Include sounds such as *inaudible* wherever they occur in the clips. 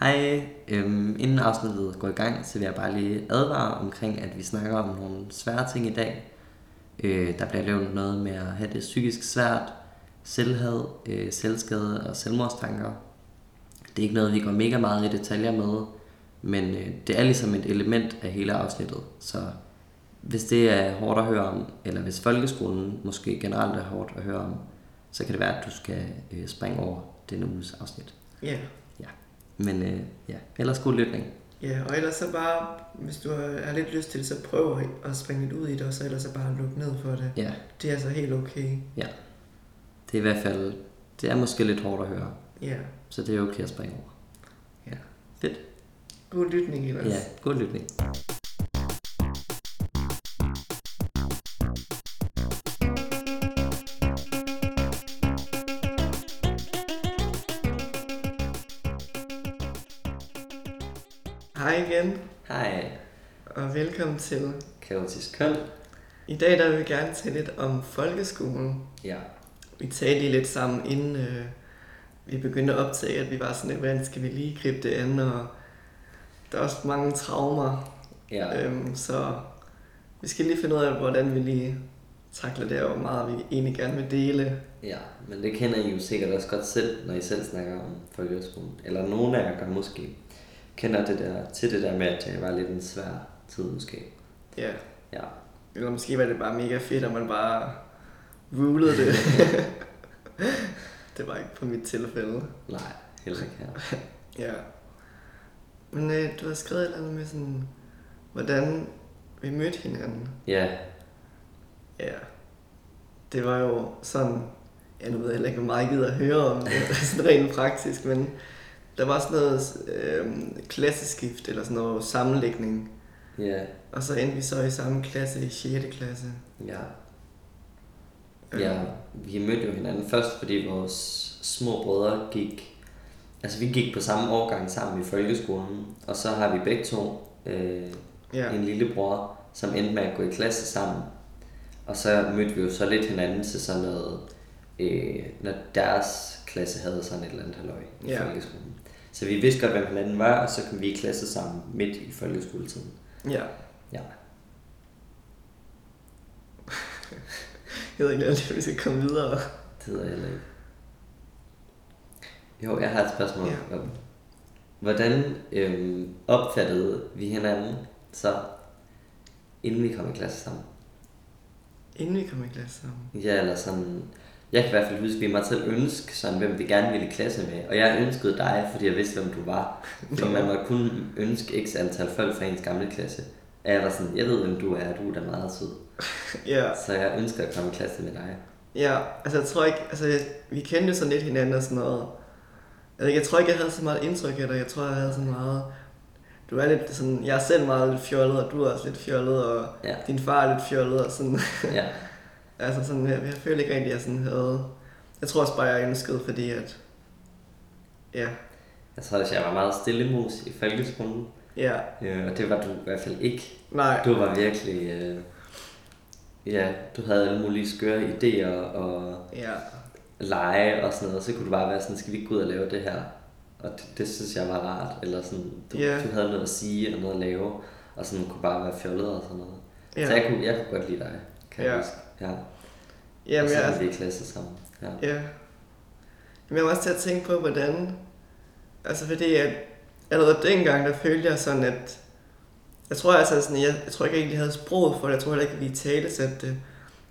Hej, øhm, inden afsnittet går i gang, så vil jeg bare lige advare omkring, at vi snakker om nogle svære ting i dag. Øh, der bliver lavet noget med at have det psykisk svært, selvhad, øh, selvskade og selvmordstanker. Det er ikke noget, vi går mega meget i detaljer med, men øh, det er ligesom et element af hele afsnittet. Så hvis det er hårdt at høre om, eller hvis folkeskolen måske generelt er hårdt at høre om, så kan det være, at du skal øh, springe over denne uges afsnit. Ja. Ja, men øh, ja, ellers god lytning. Ja, og ellers så bare, hvis du har lidt lyst til det, så prøv at springe lidt ud i det, og så ellers så bare lukke ned for det. Ja, Det er altså helt okay. ja. Det er i hvert fald, det er måske lidt hårdt at høre, Ja. så det er okay at springe over. Ja. Fedt. God lytning ellers. Ja, god lytning. Velkommen til. kaotisk køn. I dag der vil vi gerne tale lidt om folkeskolen. Ja, Vi talte lige lidt sammen, inden øh, vi begyndte at optage, at vi var sådan lidt, hvordan skal vi lige gribe det an, og der er også mange traumer, ja, øhm, så vi skal lige finde ud af, hvordan vi lige takler det, og hvor meget vi egentlig gerne vil dele. ja. Men det kender I jo sikkert også godt selv, når I selv snakker om folkeskolen. Eller nogen af jer gør måske. Kender det der, til det der med, at det var lidt en svær tid måske. Ja. Ja, Eller måske var det bare mega fedt, at man bare rulede det. *laughs* det var ikke på mit tilfælde. nej, heller ikke her. *laughs* Ja. Men øh, du har skrevet et eller andet med sådan, hvordan vi mødte hinanden. Ja, Ja. Det var jo sådan, jeg nu ved heller ikke, hvor meget jeg gider at høre om det, *laughs* sådan rent praktisk, men der var sådan noget øh, klasseskift, eller sådan noget sammenlægning. Ja, Og så endte vi så i samme klasse i 6. klasse. ja. Øh, Ja, vi mødte jo hinanden først, fordi vores små brødre gik... Altså, vi gik på samme årgang sammen i folkeskolen, og så har vi begge to øh, Ja. en lillebror, som endte med at gå i klasse sammen. Og så mødte vi jo så lidt hinanden til sådan noget, øh, når deres klasse havde sådan et eller andet halløj i Ja. folkeskolen. Så vi vidste godt, hvem hinanden var, og så kom vi i klasse sammen midt i folkeskoletiden. Ja. Ja. *laughs* Jeg ved ikke, om vi skal komme videre. Det ved jeg heller ikke. Jo, jeg har et spørgsmål. Ja. Ja. Hvordan øhm, opfattede vi hinanden så, inden vi kom i klasse sammen? Inden vi kom i klasse sammen. Ja, eller sådan... Jeg kan i hvert fald huske, at vi måtte selv ønske, sådan, hvem vi gerne ville i klasse med. Og jeg ønskede dig, fordi jeg vidste, hvem du var. Fordi man måtte kun ønske x antal folk fra ens gamle klasse. Og jeg var sådan, jeg ved, hvem du er, du er da meget sød. *laughs* Ja. Så jeg ønsker at komme i klasse med dig. Ja, altså jeg tror ikke, altså jeg- vi kendte jo sådan lidt hinanden og sådan noget. Altså, jeg tror ikke, jeg havde så meget indtryk af dig. Jeg tror, jeg havde sådan meget... Du er lidt sådan... Jeg er selv meget lidt fjollet, og du er også lidt fjollet, og Ja. din far er lidt fjollet, og sådan... Ja, *laughs* altså sådan, jeg, jeg føler ikke rigtig, at jeg sådan havde... Jeg tror også bare, jeg ønskede, fordi at... Ja, jeg tror også, jeg var meget stille mus i folkeskolen. ja, Øh, og det var du i hvert fald ikke. nej, Du var virkelig... Øh, ja, du havde alle mulige skøre idéer og ja, lege og sådan noget. Og så kunne du bare være sådan, skal vi ikke gå ud og lave det her? Og det, det synes jeg var rart. Eller sådan, du, Ja. du havde noget at sige og noget at lave. Og sådan kunne bare være fjollet og sådan noget. ja. Så jeg kunne, jeg kunne godt lide dig, kan jeg Ja. huske. Ja. Jamen, og så jeg, var vi i klasse sammen. Ja. Ja. Men jeg var også til at tænke på, hvordan... Altså fordi, at allerede dengang, der følte jeg sådan, at... Jeg tror altså sådan, jeg, jeg tror ikke, jeg egentlig havde sproget for det. Jeg tror heller ikke, vi talesatte det.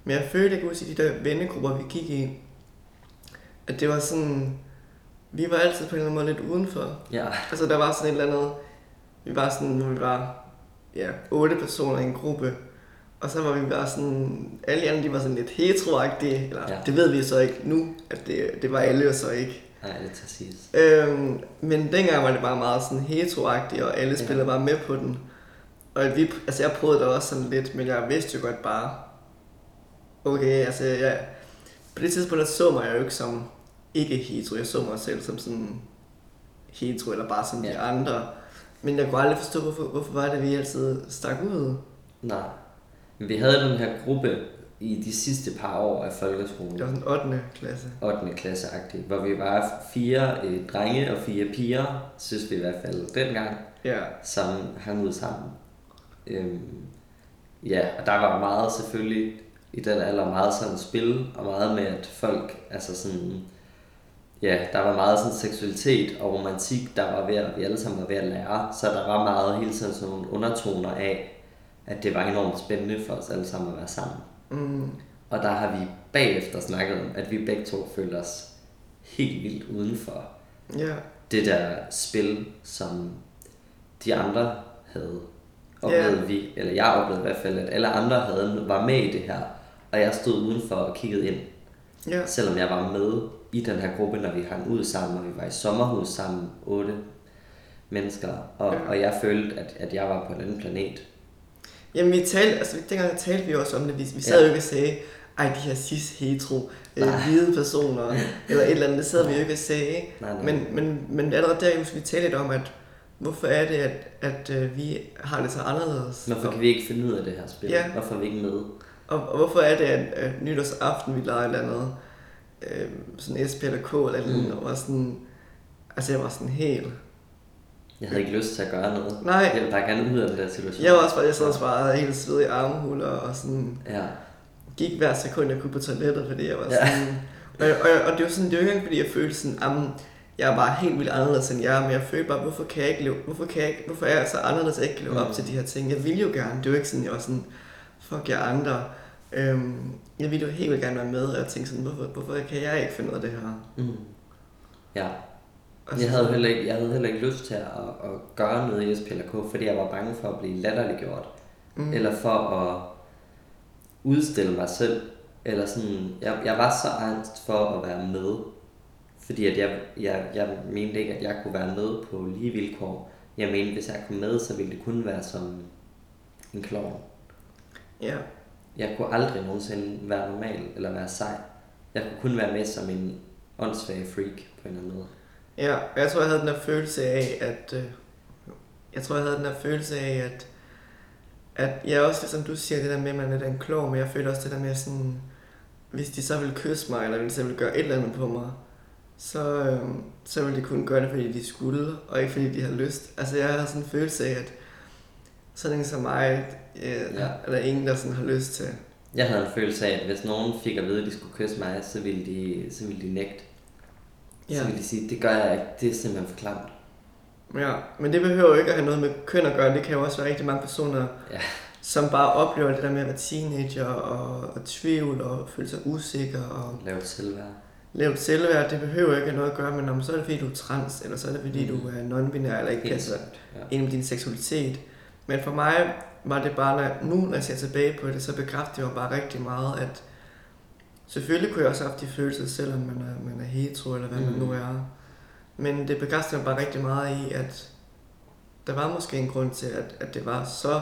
Men jeg følte, jeg kunne i de der vennegrupper, vi gik i, at det var sådan... Vi var altid på en eller anden måde lidt udenfor. ja. Altså der var sådan et eller andet... Vi var sådan, hvor vi var ja, otte personer i en gruppe. Og så var vi bare sådan... Alle de andre, de var sådan lidt heteroagtige. Eller Ja. ja. det ved vi så ikke nu, at det, det var alle jo så ikke. Nej, det er præcis. Øhm, men dengang var det bare meget sådan heteroagtigt, og alle Ja. spillede bare med på den. Og vi, altså jeg prøvede det også sådan lidt, men jeg vidste jo godt bare, okay, altså jeg, på det tidspunkt der så mig jo ikke som ikke hetero, jeg så mig selv som sådan hetero, eller bare som ja. de Ja. andre. Men jeg kunne aldrig forstå, hvorfor, hvorfor var det, vi altid stak ud. Nej. Vi havde den her gruppe i de sidste par år af folkeskolen. Det var sådan 8. klasse. 8. klasse hvor vi var fire øh, drenge og fire piger, synes vi i hvert fald dengang, Ja. som hang ud sammen. Øhm, ja, og der var meget selvfølgelig i den alder meget sådan spil, og meget med, at folk, altså sådan, ja, der var meget sådan seksualitet og romantik, der var ved at, vi alle sammen var ved at lære, så der var meget hele tiden sådan nogle undertoner af, at det var enormt spændende for os alle sammen at være sammen. Mm. Og der har vi bagefter snakket om, at vi begge to følte os helt vildt udenfor Ja. det der spil, som de andre havde oplevet Ja. vi, eller jeg oplevede i hvert fald, at alle andre havde, var med i det her, og jeg stod udenfor og kiggede ind, Ja. selvom jeg var med i den her gruppe, når vi hang ud sammen, og vi var i sommerhus sammen, otte mennesker, og, Ja. og jeg følte, at, at jeg var på en anden planet. Jamen vi talte, altså dengang talte vi også om det, vi, vi sad Ja. jo ikke og sagde, ej de her cis hetero øh, hvide personer, eller et eller andet, det sad vi jo ikke og sagde. Nej, nej. Men, men, men allerede der, vi talte lidt om, at hvorfor er det, at, at øh, vi har det så anderledes? Hvorfor kan vi ikke finde ud af det her spil? Ja. Hvorfor er vi ikke med? Og, og hvorfor er det, at, at nytårsaften, vi leger et eller andet, øh, sådan SP eller K eller et eller andet, Mm. og sådan, altså jeg var sådan helt, Jeg havde ikke lyst til at gøre noget. Nej. Jeg ville bare gerne ud af den der situation. jeg var også bare, jeg sad og svarede helt sved i armhuler, og sådan, Ja. gik hver sekund, jeg kunne på toilettet, fordi jeg var Ja. sådan... Og, og, og det var sådan, det var ikke engang, fordi jeg følte sådan, jamen, jeg er bare helt vildt anderledes end jer, men jeg følte bare, hvorfor kan jeg ikke leve, hvorfor, kan jeg ikke, hvorfor er jeg så anderledes, at jeg ikke kan leve op Mm. til de her ting? Jeg ville jo gerne, det var ikke sådan, jeg var sådan, fuck jer andre. Øhm, jeg ville jo helt vildt gerne være med, og jeg tænkte sådan, hvorfor, hvorfor kan jeg ikke finde ud af det her? Mm. Ja. Jeg havde, heller ikke, jeg havde heller ikke lyst til at, at gøre noget i SPLK, fordi jeg var bange for at blive latterliggjort. Mm. Eller for at udstille mig selv. Eller sådan, jeg, jeg var så angst for at være med. Fordi at jeg, jeg, jeg mente ikke, at jeg kunne være med på lige vilkår. Jeg mente, hvis jeg kom med, så ville det kun være som en klovn. Ja, Jeg kunne aldrig nogensinde være normal eller være sej. Jeg kunne kun være med som en åndssvag freak på en eller anden måde. Ja, og jeg tror, jeg havde den der følelse af, at... Øh, jeg tror, jeg havde den der følelse af, at at jeg også, ligesom du siger, det der med, at man er lidt en klog, men jeg føler også det der med sådan, hvis de så vil kysse mig, eller hvis de vil gøre et eller andet på mig, så, øh, så ville de kun gøre det, fordi de skulle, og ikke fordi de har lyst. Altså jeg har sådan en følelse af, at sådan en som mig, øh, Ja. eller ingen, der sådan har lyst til. Jeg havde en følelse af, at hvis nogen fik at vide, at de skulle kysse mig, så ville de, så ville de nægte. Ja. Så ville de sige, det gør jeg ikke, det er simpelthen for klamt. Ja, men det behøver jo ikke at have noget med køn at gøre. Det kan jo også være rigtig mange personer, Ja. som bare oplever det der med at være teenager og, og tvivl og føle sig usikker og Lavt selvværd. lavt selvværd. Det behøver jo ikke have noget at gøre med, om så er det fordi du er trans, eller så er det fordi Mm. du er non-binær, eller ikke passer ja. ind med din seksualitet. Men for mig var det bare, når, nu når jeg ser tilbage på det, så bekræfter det jo bare rigtig meget, at selvfølgelig kunne jeg også have haft de følelser, selvom man er, man er hetero, eller hvad mm. man nu er. Men det bekræfter mig bare rigtig meget i, at der var måske en grund til, at, at det var så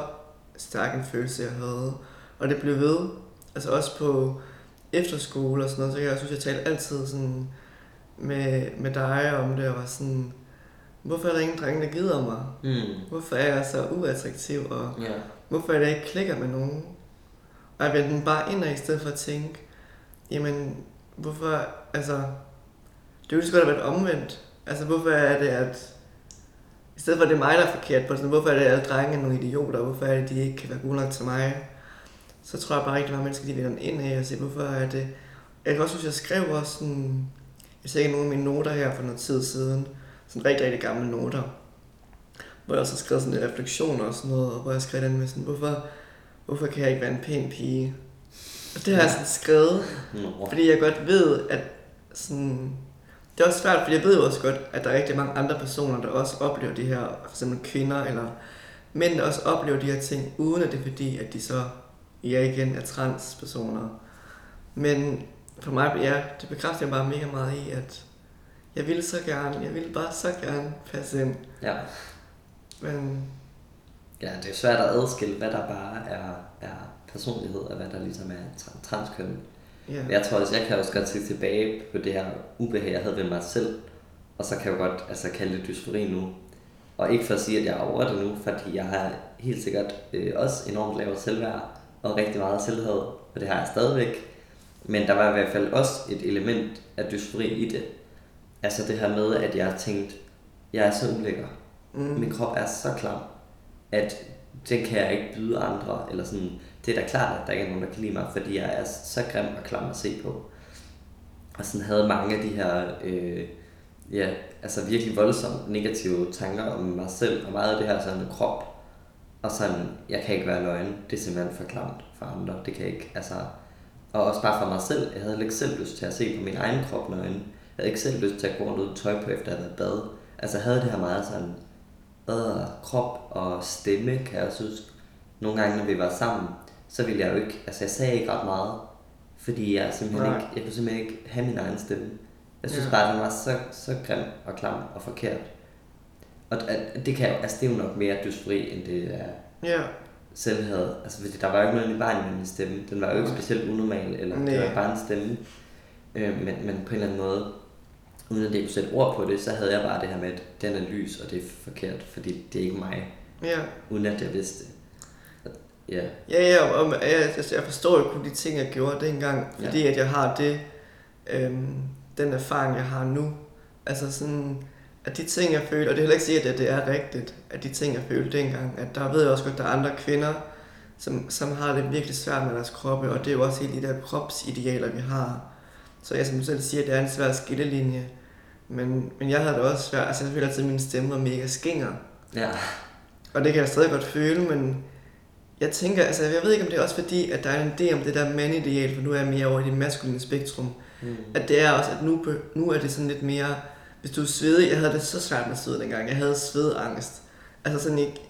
stærk en følelse, jeg havde. Og det blev ved. Altså også på efterskole og sådan noget, så jeg synes, jeg talte altid sådan med, med dig om det, og var sådan, hvorfor er der ingen drenge, der gider mig? Mm. Hvorfor er jeg så uattraktiv, og Ja. hvorfor er det, jeg ikke klikker med nogen? Og jeg vendte den bare ind i stedet for at tænke, jamen, hvorfor, altså, det ville lige så godt have været omvendt. Altså, hvorfor er det, at, i stedet for at det er mig, der er forkert på sådan, hvorfor er det, at alle drenge er nogle idioter, og hvorfor er det, at de ikke kan være gode nok til mig? Så tror jeg bare rigtig mange mennesker, de vender ind af og siger, hvorfor er det... Jeg kan også huske, jeg skrev også sådan, jeg ser ikke nogle af mine noter her for noget tid siden, sådan rigtig, rigtig gamle noter, hvor jeg også har skrevet sådan lidt refleksioner og sådan noget, og hvor jeg skrev den med sådan, hvorfor, hvorfor kan jeg ikke være en pæn pige? Det har jeg sådan skrevet, Nå. fordi jeg godt ved, at sådan, det er også svært, fordi jeg ved jo også godt, at der er rigtig mange andre personer, der også oplever de her, for eksempel kvinder eller mænd, der også oplever de her ting, uden at det er fordi, at de så ja igen er transpersoner. Men for mig, ja, det bekræfter jeg bare mega meget i, at jeg ville så gerne, jeg ville bare så gerne passe ind. Ja. Men ja, det er svært at adskille, hvad der bare er, er personlighed, og hvad der ligesom er tra- transkøn. ja, Men Jeg tror også, jeg kan også godt se tilbage på det her ubehag, jeg havde ved mig selv. Og så kan jeg jo godt altså, kalde det dysfori nu. Og ikke for at sige, at jeg er over det nu, fordi jeg har helt sikkert øh, også enormt lavt selvværd og rigtig meget selvhed. og det har jeg stadigvæk. Men der var i hvert fald også et element af dysfori i det. Altså det her med, at jeg tænkte, jeg er så ulækker. Mm. Min krop er så klam, at den kan jeg ikke byde andre. Eller sådan, det er da klart, at der ikke er nogen, der kan lide mig, fordi jeg er så grim og klam at se på. Og sådan havde mange af de her, øh, ja, altså virkelig voldsomt negative tanker om mig selv, og meget af det her sådan krop. Og sådan, jeg kan ikke være løgn, det er simpelthen for klamt for andre, det kan jeg ikke, altså, og også bare for mig selv, jeg havde ikke selv lyst til at se på min egen krop nøgen. Jeg havde ikke selv lyst til at gå rundt tøj på, efter at have været bad. Altså jeg havde det her meget sådan, øh, krop og stemme, kan jeg synes. Nogle gange, når vi var sammen, så ville jeg jo ikke, altså jeg sagde ikke ret meget, fordi jeg simpelthen Nej. ikke, jeg kunne simpelthen ikke have min egen stemme. Jeg synes Ja. bare, at den var så, så grim og klam og forkert. Og at- det, kan, altså, det er jo nok mere dysfori, end det er Ja, selvhed. Altså, fordi der var jo ikke noget i vejen med min stemme. Den var jo ikke specielt unormal, eller Nej. det var bare en stemme. Øh, men, men på en eller anden måde, uden at jeg kunne sætte ord på det, så havde jeg bare det her med, at den er lys, og det er forkert, fordi det er ikke mig, ja. uden at jeg vidste det. Ja, Ja, ja, og jeg, altså, jeg forstår jo kun de ting, jeg gjorde dengang, fordi ja. at jeg har det, øhm, den erfaring, jeg har nu. Altså sådan, at de ting, jeg følte, og det er heller ikke sikkert, at det er rigtigt, at de ting, jeg følte dengang, at der ved jeg også godt, at der er andre kvinder, som, som har det virkelig svært med deres kroppe, og det er jo også hele de der kropsidealer, vi har. Så jeg som du selv siger, det er en svær skillelinje. Men, men jeg havde det også svært, altså jeg følte altid, at min stemme var mega skinger. ja, Og det kan jeg stadig godt føle, men jeg tænker, altså jeg ved ikke, om det er også fordi, at der er en idé om det der mandideal, for nu er jeg mere over i det maskuline spektrum. mm. At det er også, at nu, nu er det sådan lidt mere, hvis du er svedig, jeg havde det så svært med sved dengang, jeg havde svedangst. Altså sådan ikke,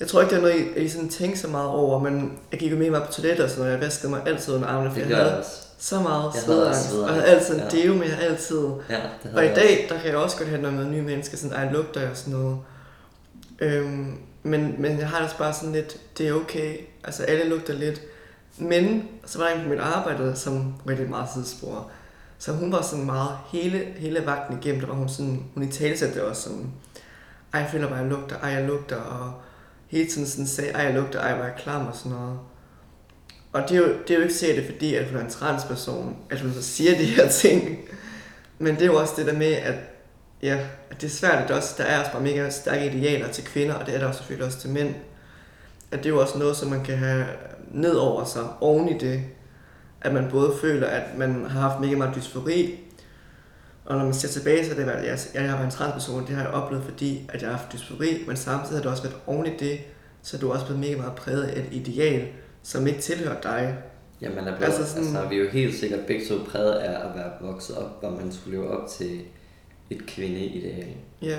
jeg tror ikke, det er noget, jeg, jeg sådan tænkte så meget over, men jeg gik jo med mig på toilettet og sådan noget, jeg vaskede mig altid under armene, for det jeg jeg havde også. så meget Jeg også svedangst, og jeg havde altid en ja. deo med, altid. Ja, Og i jeg dag, der kan jeg også godt have noget med nye mennesker, sådan, ej, lugter jeg og sådan noget. Øhm, men, men jeg har det også bare sådan lidt, det er okay, altså alle lugter lidt. Men så var der en på mit arbejde, som rigtig meget sidespor. Så hun var sådan meget, hele, hele vagten igennem, der var hun sådan, hun i tale det også sådan, ej, jeg føler bare, jeg lugter, ej, jeg lugter, og hele tiden sådan sagde, ej, jeg lugter, ej, hvor jeg klam og sådan noget. Og det er jo, det er jo ikke set det fordi, at hun er en transperson, at hun så siger de her ting. Men det er jo også det der med, at, ja, at det er svært, at også, der er også bare mega stærke idealer til kvinder, og det er der også selvfølgelig også til mænd. At det er jo også noget, som man kan have ned over sig, oven i det. At man både føler, at man har haft mega meget dysfori, og når man ser tilbage, så er det at jeg, jeg har været en transperson, det har jeg oplevet, fordi at jeg har haft dysfori, men samtidig har det også været oven i det, så er du også blevet mega meget præget af et ideal, som ikke tilhører dig. Ja, man er blevet, Altså altså, sådan- sådan... altså, vi er jo helt sikkert begge to præget af at være vokset op, hvor man skulle leve op til et kvindeideal. Ja,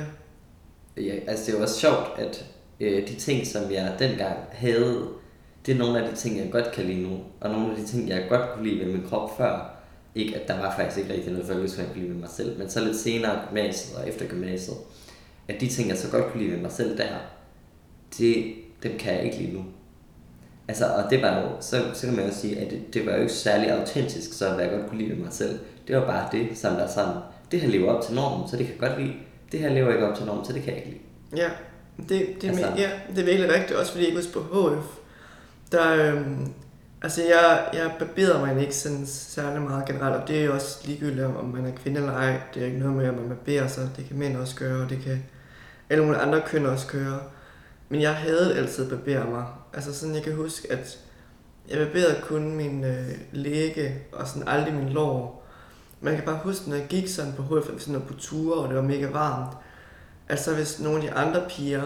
Ja, altså det er jo også sjovt, at øh, de ting, som jeg dengang havde, det er nogle af de ting, jeg godt kan lide nu. Og nogle af de ting, jeg godt kunne lide ved min krop før. Ikke, at der var faktisk ikke rigtig noget folkeskole, jeg kunne lide ved mig selv. Men så lidt senere gymnasiet og efter gymnasiet, at de ting, jeg så godt kunne lide ved mig selv der, det, dem kan jeg ikke lide nu. Altså, og det var jo, så, så kan man jo sige, at det, det var jo ikke særlig autentisk, så hvad jeg godt kunne lide ved mig selv. Det var bare det, som der sådan, det her lever op til normen, så det kan jeg godt lide. Det her lever ikke op til normen, så det kan jeg ikke lide. Ja, det, det, altså, ja, det er virkelig rigtigt, også fordi jeg gik på HF. Der, øhm, altså jeg, jeg barberer mig ikke sådan særlig meget generelt, og det er jo også ligegyldigt, om om man er kvinde eller ej. Det er ikke noget med, at man barberer sig. Det kan mænd også gøre, og det kan alle mulige andre køn også gøre. Men jeg havde altid barberet mig. Altså sådan, jeg kan huske, at jeg barberede kun min øh, læge, og sådan aldrig min lår. Man kan bare huske, når jeg gik sådan på HF, sådan noget på ture, og det var mega varmt, Altså hvis nogle af de andre piger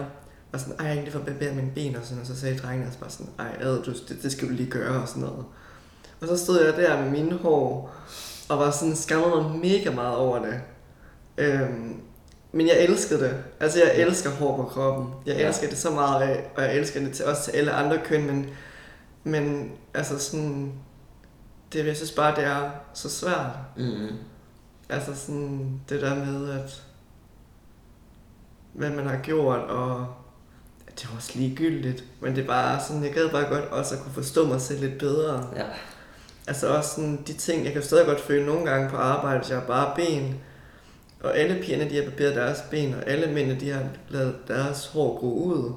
var sådan, ej, jeg kan lige få barberet mine ben og sådan, og så sagde drengene også bare sådan, ej, ad, du, det, det, skal du lige gøre og sådan noget. Og så stod jeg der med mine hår, og var sådan, skammede mig mega meget over det. Øhm, men jeg elskede det. Altså jeg elsker hår på kroppen. Jeg Ja. elsker det så meget af, og jeg elsker det til, også til alle andre køn, men, men altså sådan, det, jeg synes bare, det er så svært. Mm-hmm. Altså sådan det der med, at hvad man har gjort, og det er også ligegyldigt, men det er bare sådan, jeg gad bare godt også at kunne forstå mig selv lidt bedre. Ja. Altså også sådan de ting, jeg kan stadig godt føle nogle gange på arbejde, hvis jeg har bare ben, og alle pigerne, de har barberet deres ben, og alle mændene, de har lavet deres hår gro ud,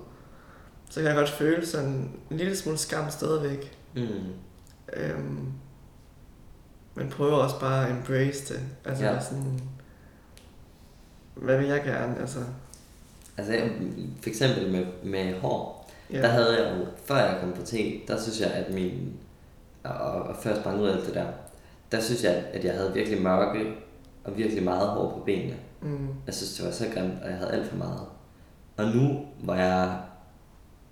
så kan jeg godt føle sådan en lille smule skam stadigvæk. Mm. Øhm, men prøver også bare at embrace det. Altså Ja. sådan, hvad vil jeg gerne? Altså, Altså for eksempel med, med hår, ja. der havde jeg jo, før jeg kom på T, der synes jeg, at min, og, og før jeg sprang ud af alt det der, der synes jeg, at jeg havde virkelig mørke og virkelig meget hår på benene. Mm, Jeg synes, det var så grimt, og jeg havde alt for meget. Og nu, hvor jeg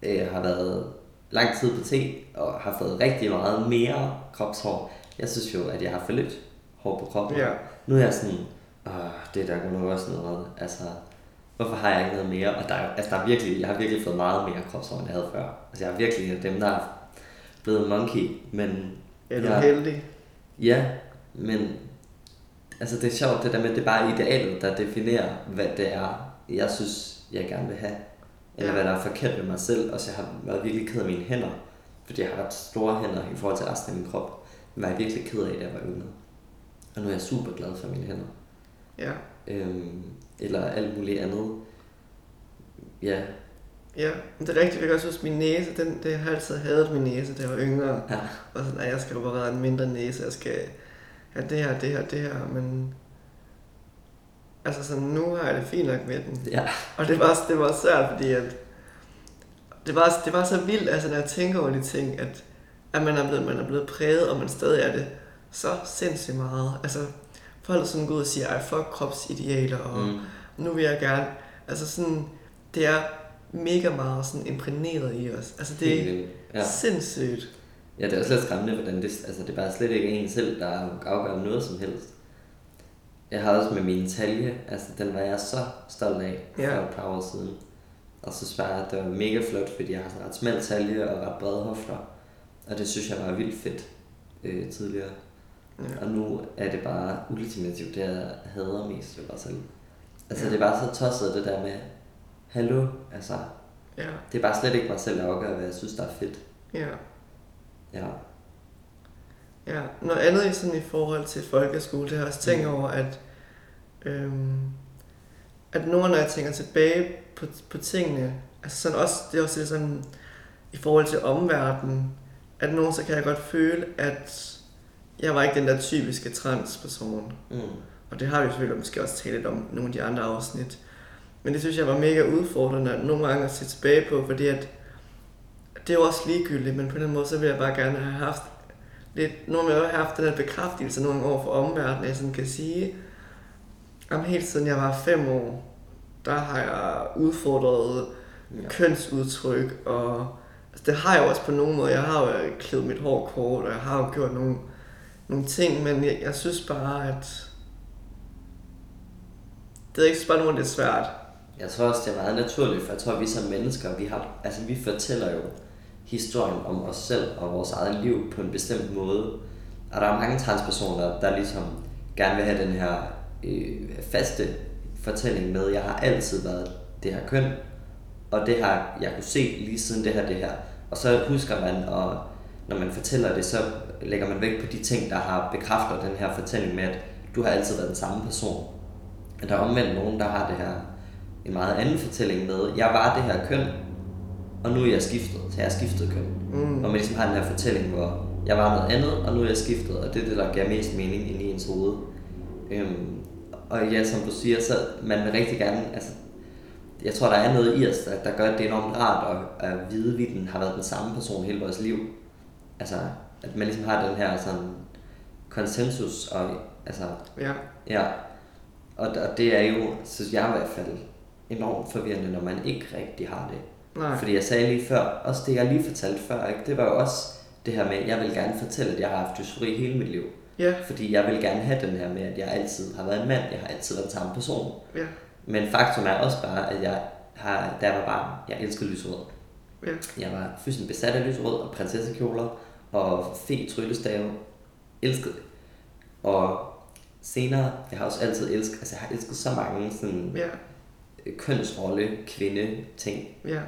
øh, har været lang tid på T, og har fået rigtig meget mere kropshår, jeg synes jo, at jeg har for lidt hår på kroppen. ja. Nu er jeg sådan, Åh, det er der nok også noget. Altså, hvorfor har jeg ikke noget mere? Og der, er- altså, der er virkelig, jeg har virkelig fået meget mere kropshår, end jeg havde før. Altså, jeg er virkelig en af dem, der er blevet monkey. Men Ja, du er Ja. heldig. ja, men altså, det er sjovt, det der med, at det er bare idealet, der definerer, hvad det er, jeg synes, jeg gerne vil have. Eller Ja. hvad der er forkert ved mig selv. Og så jeg har været virkelig ked af mine hænder. Fordi jeg har ret store hænder i forhold til resten af min krop. Var jeg virkelig ked af, da jeg var yngre. Og nu er jeg super glad for mine hænder Ja. øhm, eller alt muligt andet. Ja, Ja, men det er rigtigt. Jeg kan også huske min næse. Den, det, har altid hadet min næse, da jeg var yngre. ja, Og sådan, at jeg skal operere en mindre næse. Jeg skal have det her, det her, det her. Men altså sådan, nu har jeg det fint nok med den. ja, Og det var, det var svært, fordi at det var, det var så vildt, altså når jeg tænker over de ting, at, at man, er blevet, man er blevet præget, og man stadig er det så sindssygt meget. Altså, folk sådan går ud og siger, ej, fuck kropsidealer, og mm. nu vil jeg gerne, altså sådan, det er mega meget sådan imprægneret i os. Altså det er helt ja. sindssygt. ja, det er også lidt skræmmende, hvordan det, altså det er bare slet ikke en selv, der afgør noget som helst. Jeg har også med min talje, altså den var jeg så stolt af for Ja. et par år siden. Og så svarede jeg, at det var mega flot, fordi jeg har sådan ret smal talje og ret brede hofter. Og det synes jeg var vildt fedt øh, tidligere. Ja. Og nu er det bare ultimativt, det jeg hader mest ved mig selv. Altså Ja. det er bare så tosset det der med, hallo, altså Ja, det er bare slet ikke mig selv, der afgør, hvad jeg synes, der er fedt. ja, Ja. ja. Noget andet i sådan i forhold til folkeskole, det har jeg også tænkt over, at, øhm, at nogle, når jeg tænker tilbage på, på tingene, altså sådan også, det er også sådan, i forhold til omverdenen, at nogen så kan jeg godt føle, at jeg var ikke den der typiske transperson. Mm. Og det har vi selvfølgelig måske også talt lidt om nogle af de andre afsnit. Men det synes jeg var mega udfordrende nogle gange at se tilbage på, fordi at det er jo også ligegyldigt, men på den måde, så vil jeg bare gerne have haft lidt, gange har jeg haft den her bekræftelse nogle over for omverdenen, jeg sådan kan sige, om helt siden jeg var fem år, der har jeg udfordret Ja. kønsudtryk, og Altså, det har jeg også på nogen måde. Jeg har jo klædt mit hår kort, og jeg har jo gjort nogle, nogle ting, men jeg, jeg synes bare, at det er ikke bare nogen, det er svært. Jeg tror også, det er meget naturligt, for jeg tror, at vi som mennesker, vi, har, altså, vi fortæller jo historien om os selv og vores eget liv på en bestemt måde. Og der er mange transpersoner, der ligesom gerne vil have den her øh, faste fortælling med, jeg har altid været det her køn, og det har jeg kunne se lige siden det her, det her. Og så husker man, og når man fortæller det, så lægger man vægt på de ting, der har bekræfter den her fortælling med, at du har altid været den samme person. Men der er omvendt nogen, der har det her en meget anden fortælling med, jeg var det her køn, og nu er jeg skiftet, så jeg er skiftet køn. Mm. Hvor man ligesom har den her fortælling, hvor jeg var noget andet, og nu er jeg skiftet, og det er det, der giver mest mening ind i ens hoved. Øhm, og ja, som du siger, så man vil rigtig gerne, altså, jeg tror, der er noget i os, der, der gør, at det er enormt rart at, at vide, at vi den har været den samme person hele vores liv. Altså, at man ligesom har den her sådan konsensus, og altså, Ja, Ja, og, og det er jo, synes jeg i hvert fald, enormt forvirrende, når man ikke rigtig har det. nej. Fordi jeg sagde lige før, også det jeg lige fortalte før, ikke? det var jo også det her med, at jeg vil gerne fortælle, at jeg har haft dysfori hele mit liv. Ja, Fordi jeg vil gerne have den her med, at jeg altid har været en mand, jeg har altid været den samme person. ja, Men faktum er også bare, at jeg har, da jeg var barn, jeg elskede lyserød. ja, Jeg var fuldstændig besat af lyserød og prinsessekjoler og fe tryllestave. Elskede det. Og senere, jeg har også altid elsket, altså jeg har elsket så mange sådan ja, kønsrolle, kvinde ting. ja,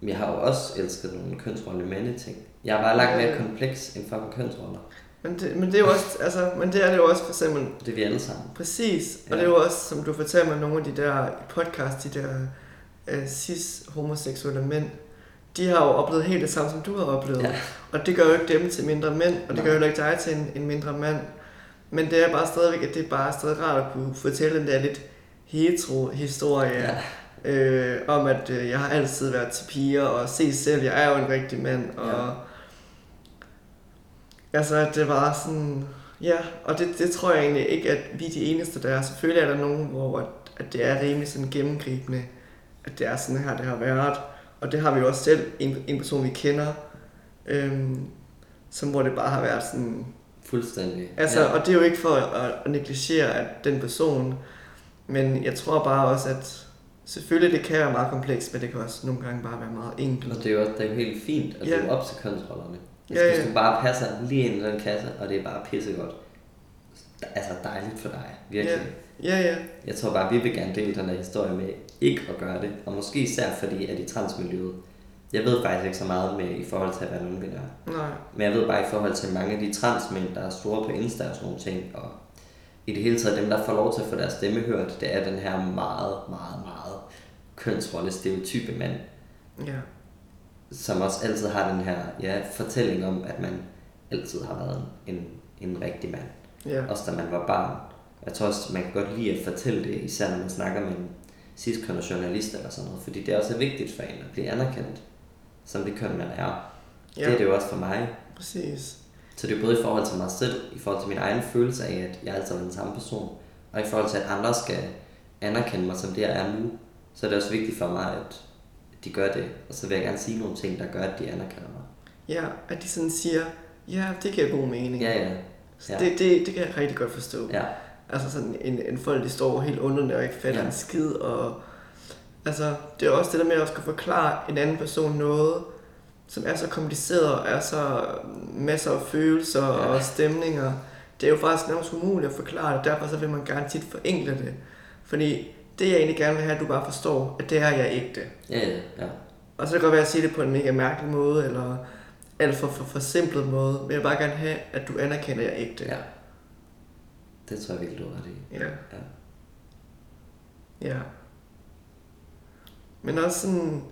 Men jeg har jo også elsket nogle kønsrolle mande ting. Jeg er bare langt mere kompleks end fucking kønsroller. Men det, men det er jo også, altså, men det er det jo også for eksempel, Det er vi alle sammen. præcis, og Ja. det er jo også, som du fortalte mig, nogle af de der i podcast, de der uh, cis-homoseksuelle mænd, de har jo oplevet helt det samme, som du har oplevet. Ja. Og det gør jo ikke dem til mindre mænd, og det Nej. gør jo ikke dig til en, en mindre mand. Men det er bare stadigvæk, at det er bare stadig rart at kunne fortælle den der lidt hetero-historie. Ja. Øh, om at øh, jeg har altid været til piger, og se selv, jeg er jo en rigtig mand, og... Ja. Altså, at det var sådan... Ja, og det, det tror jeg egentlig ikke, at vi er de eneste, der er. Selvfølgelig er der nogen, hvor at, at det er rimelig sådan gennemgribende, at det er sådan her, det har været. Og det har vi jo også selv, en, en person vi kender, øhm, som hvor det bare har været sådan... Fuldstændig. Altså, ja. og det er jo ikke for at, at negligere at den person, men jeg tror bare også, at selvfølgelig det kan være meget komplekst, men det kan også nogle gange bare være meget enkelt. Og det er jo, også, det er jo helt fint at Ja. leve op til kønsrollerne. Ja, Altså, ja. Hvis du bare passer lige ind i den kasse, og det er bare pissegodt. Altså dejligt for dig, virkelig. Ja, ja, Jeg tror bare, vi vil gerne dele den her historie med ikke at gøre det. Og måske især fordi, at i transmiljøet, jeg ved faktisk ikke så meget med i forhold til at være nogen vinder. nej, Men jeg ved bare i forhold til mange af de transmænd, der er store på Insta og sådan nogle ting, og i det hele taget dem, der får lov til at få deres stemme hørt, det er den her meget, meget, meget kønsrolle stereotype mand, ja, som også altid har den her ja, fortælling om, at man altid har været en, en rigtig mand. ja, Også da man var barn. Jeg tror også, man kan godt lide at fortælle det, især når man snakker med en cis-kønnet journalist eller sådan noget, fordi det er også vigtigt for en at blive anerkendt som det køn, man er. Ja. ja, Det er det jo også for mig. præcis. Så det er både i forhold til mig selv, i forhold til min egen følelse af, at jeg altid er den samme person, og i forhold til, at andre skal anerkende mig som det, jeg er nu, så er det også vigtigt for mig, at de gør det. Og så vil jeg gerne sige nogle ting, der gør, at de anerkender mig. Ja, at de sådan siger, ja, det giver god mening. Ja, ja. Så ja. Det, det, det kan jeg rigtig godt forstå. Ja, Altså sådan en, en folk, de står helt under og ikke fatter Ja. en skid, og altså, det er også det der med at skulle forklare en anden person noget, som er så kompliceret og er så masser af følelser Ja. og stemninger. Det er jo faktisk nærmest umuligt at forklare det, derfor så vil man gerne tit forenkle det. Fordi det jeg egentlig gerne vil have, at du bare forstår, at det er jeg ægte. ja, ja. ja. Og så kan det godt være at sige det på en mega mærkelig måde, eller alt for, for forsimplet måde, men jeg vil bare gerne have, at du anerkender, at jeg er ægte. ja. Det tror jeg virkelig, du har ret i. Ja. Ja. Ja. Men også sådan,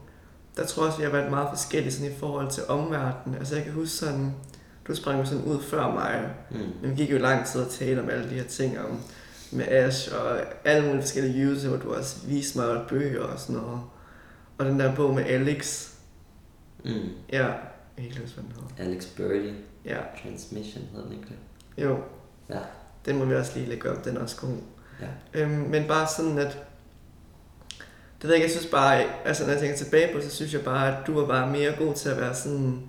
der tror jeg også, vi har været meget forskellige sådan i forhold til omverdenen. Altså jeg kan huske sådan, du sprang jo sådan ud før mig, Mm. men vi gik jo lang tid og talte om alle de her ting om med Ash og alle mulige forskellige YouTuber, du har også vist mig bøger og sådan noget. Og den der bog med Alex, Mm. ja, jeg kan ikke huske, hvad den hedder. Alex Birdie, Ja, Transmission hedder den ikke det? jo, Ja. den må vi også lige lægge op, den er også god. Ja. Øhm, men bare sådan, at... Det ved jeg ikke, jeg synes bare, altså når jeg tænker tilbage på så synes jeg bare, at du var bare mere god til at være sådan...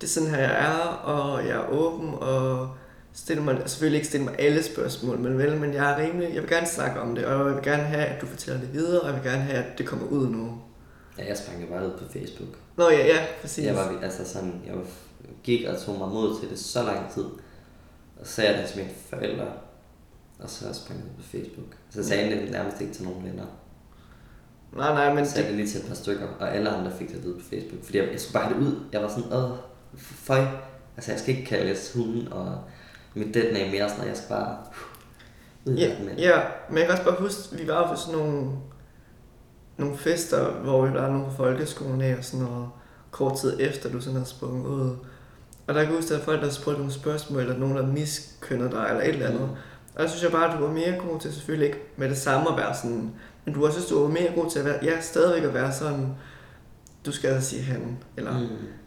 Det er sådan her, jeg er, og jeg er åben, og stille mig, selvfølgelig ikke stille mig alle spørgsmål, men vel, men jeg er rimelig, jeg vil gerne snakke om det, og jeg vil gerne have, at du fortæller det videre, og jeg vil gerne have, at det kommer ud nu. Ja, jeg sprang jo bare ud på Facebook. Nå ja, ja, præcis. Jeg var altså sådan, jeg var, gik og tog mig mod til det så lang tid. Og så sagde jeg det til mine forældre. Og så sprang jeg ud på Facebook. Så sagde jeg det nærmest ikke til nogen venner. Nej, nej, men Men sagde det, lige til et par stykker, og alle andre fik det at vide på Facebook. Fordi jeg, jeg skulle bare det ud. Jeg var sådan, åh, føj. Altså jeg skal ikke kaldes hunden og mit dead name mere, sådan, og jeg skal bare Ja, med det. ja, men jeg kan også bare huske, vi var på sådan nogle, nogle fester, hvor vi var nogle fra folkeskolen af og sådan noget, kort tid efter du sådan havde sprunget ud. Og der kan jeg huske, at folk, der spurgte nogle spørgsmål, eller nogen, der miskønner dig, eller et eller andet. Mm. Og der synes jeg bare, at du var mere god til selvfølgelig ikke med det samme at være sådan, men du også synes, du var mere god til at være, ja, stadigvæk at være sådan, du skal altså sige han, eller Mm.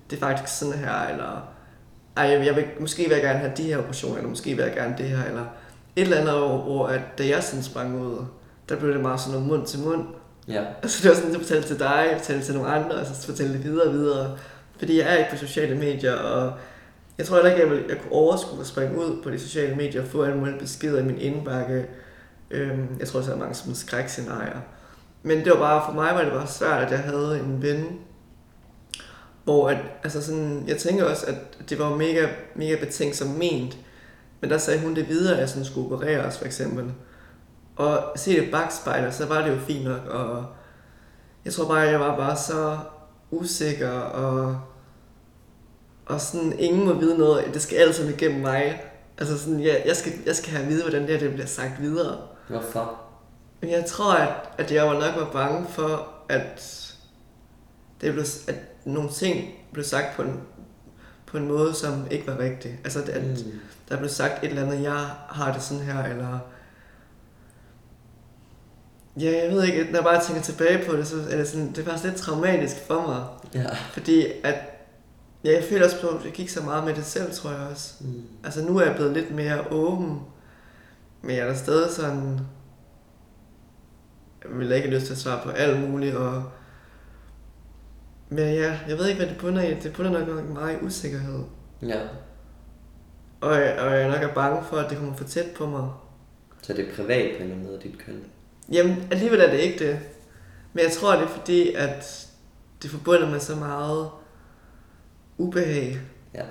det er faktisk sådan her, eller ej, jeg, vil, måske vil jeg gerne have de her operationer, eller måske vil jeg gerne det her, eller et eller andet, hvor, hvor at, da jeg sådan sprang ud, der blev det meget sådan noget mund til mund. Ja, Altså det var sådan, at fortælle til dig, fortælle til nogle andre, og så fortælle det videre og videre. Fordi jeg er ikke på sociale medier, og jeg tror heller ikke, jeg, vil, jeg kunne overskue at springe ud på de sociale medier og få alle mulige beskeder i min indbakke. Øhm, jeg tror, der er mange sådan skrækscenarier. Men det var bare, for mig var det bare svært, at jeg havde en ven, hvor at, altså sådan, jeg tænker også, at det var mega, mega betænksomt ment. Men der sagde hun det videre, at sådan skulle opereres, for eksempel. Og se det bagspejler, så var det jo fint nok, og jeg tror bare, at jeg var bare så usikker, og, og sådan, ingen må vide noget, det skal altid igennem mig. Altså sådan, ja, jeg, skal, jeg skal have at vide, hvordan det her det bliver sagt videre. hvorfor? Men jeg tror, at, at jeg var nok var bange for, at det blev, at nogle ting blev sagt på en, på en måde, som ikke var rigtig. Altså, at mm. der blev sagt et eller andet, jeg har det sådan her, eller... Ja, jeg ved ikke, når jeg bare tænker tilbage på det, så er det, sådan, det er faktisk lidt traumatisk for mig. Ja. Fordi at, ja, jeg føler også på, at jeg gik så meget med det selv, tror jeg også. Mm. Altså nu er jeg blevet lidt mere åben, men jeg er da stadig sådan, jeg vil ikke have lyst til at svare på alt muligt, og men ja, jeg ved ikke, hvad det bunder i. Det bunder nok meget i usikkerhed. Ja. Og, jeg, og jeg nok er bange for, at det kommer for tæt på mig. Så det er privat på en eller anden måde, dit køn? Jamen, alligevel er det ikke det. Men jeg tror, det er fordi, at det forbunder med så meget ubehag. Ja.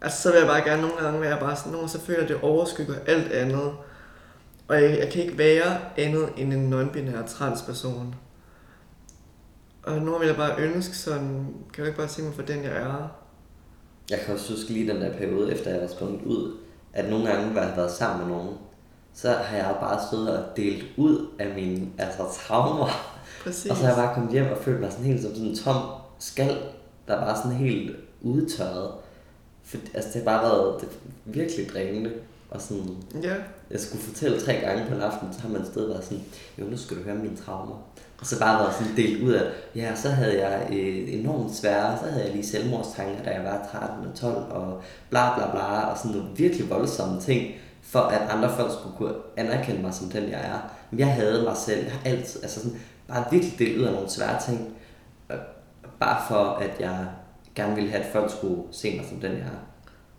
Altså, så vil jeg bare gerne nogle gange være bare sådan, nogle så føler at det overskygger alt andet. Og jeg, jeg kan ikke være andet end en non-binær transperson. Og nu vil jeg bare ønske sådan, kan du ikke bare se mig for den, jeg er? Jeg kan også huske lige den der periode, efter jeg var kommet ud, at nogle gange, hvor jeg har været sammen med nogen, så har jeg bare stået og delt ud af mine altså, traumer. Præcis. Og så har jeg bare kommet hjem og følt mig sådan helt som sådan en tom skal, der var sådan helt udtørret. For, altså, det har bare været det virkelig drænende. Og sådan, Ja, jeg skulle fortælle tre gange på en aften, så har man stadig været sådan, jo, nu skal du høre mine traumer. Og så bare været sådan delt ud af, ja, så havde jeg øh, enormt svære, så havde jeg lige selvmordstanker, da jeg var 13 og 12, og bla bla bla, og sådan nogle virkelig voldsomme ting, for at andre folk skulle kunne anerkende mig som den, jeg er. Men jeg havde mig selv, jeg har altid, altså sådan, bare virkelig delt ud af nogle svære ting, øh, bare for at jeg gerne ville have, at folk skulle se mig som den, jeg er.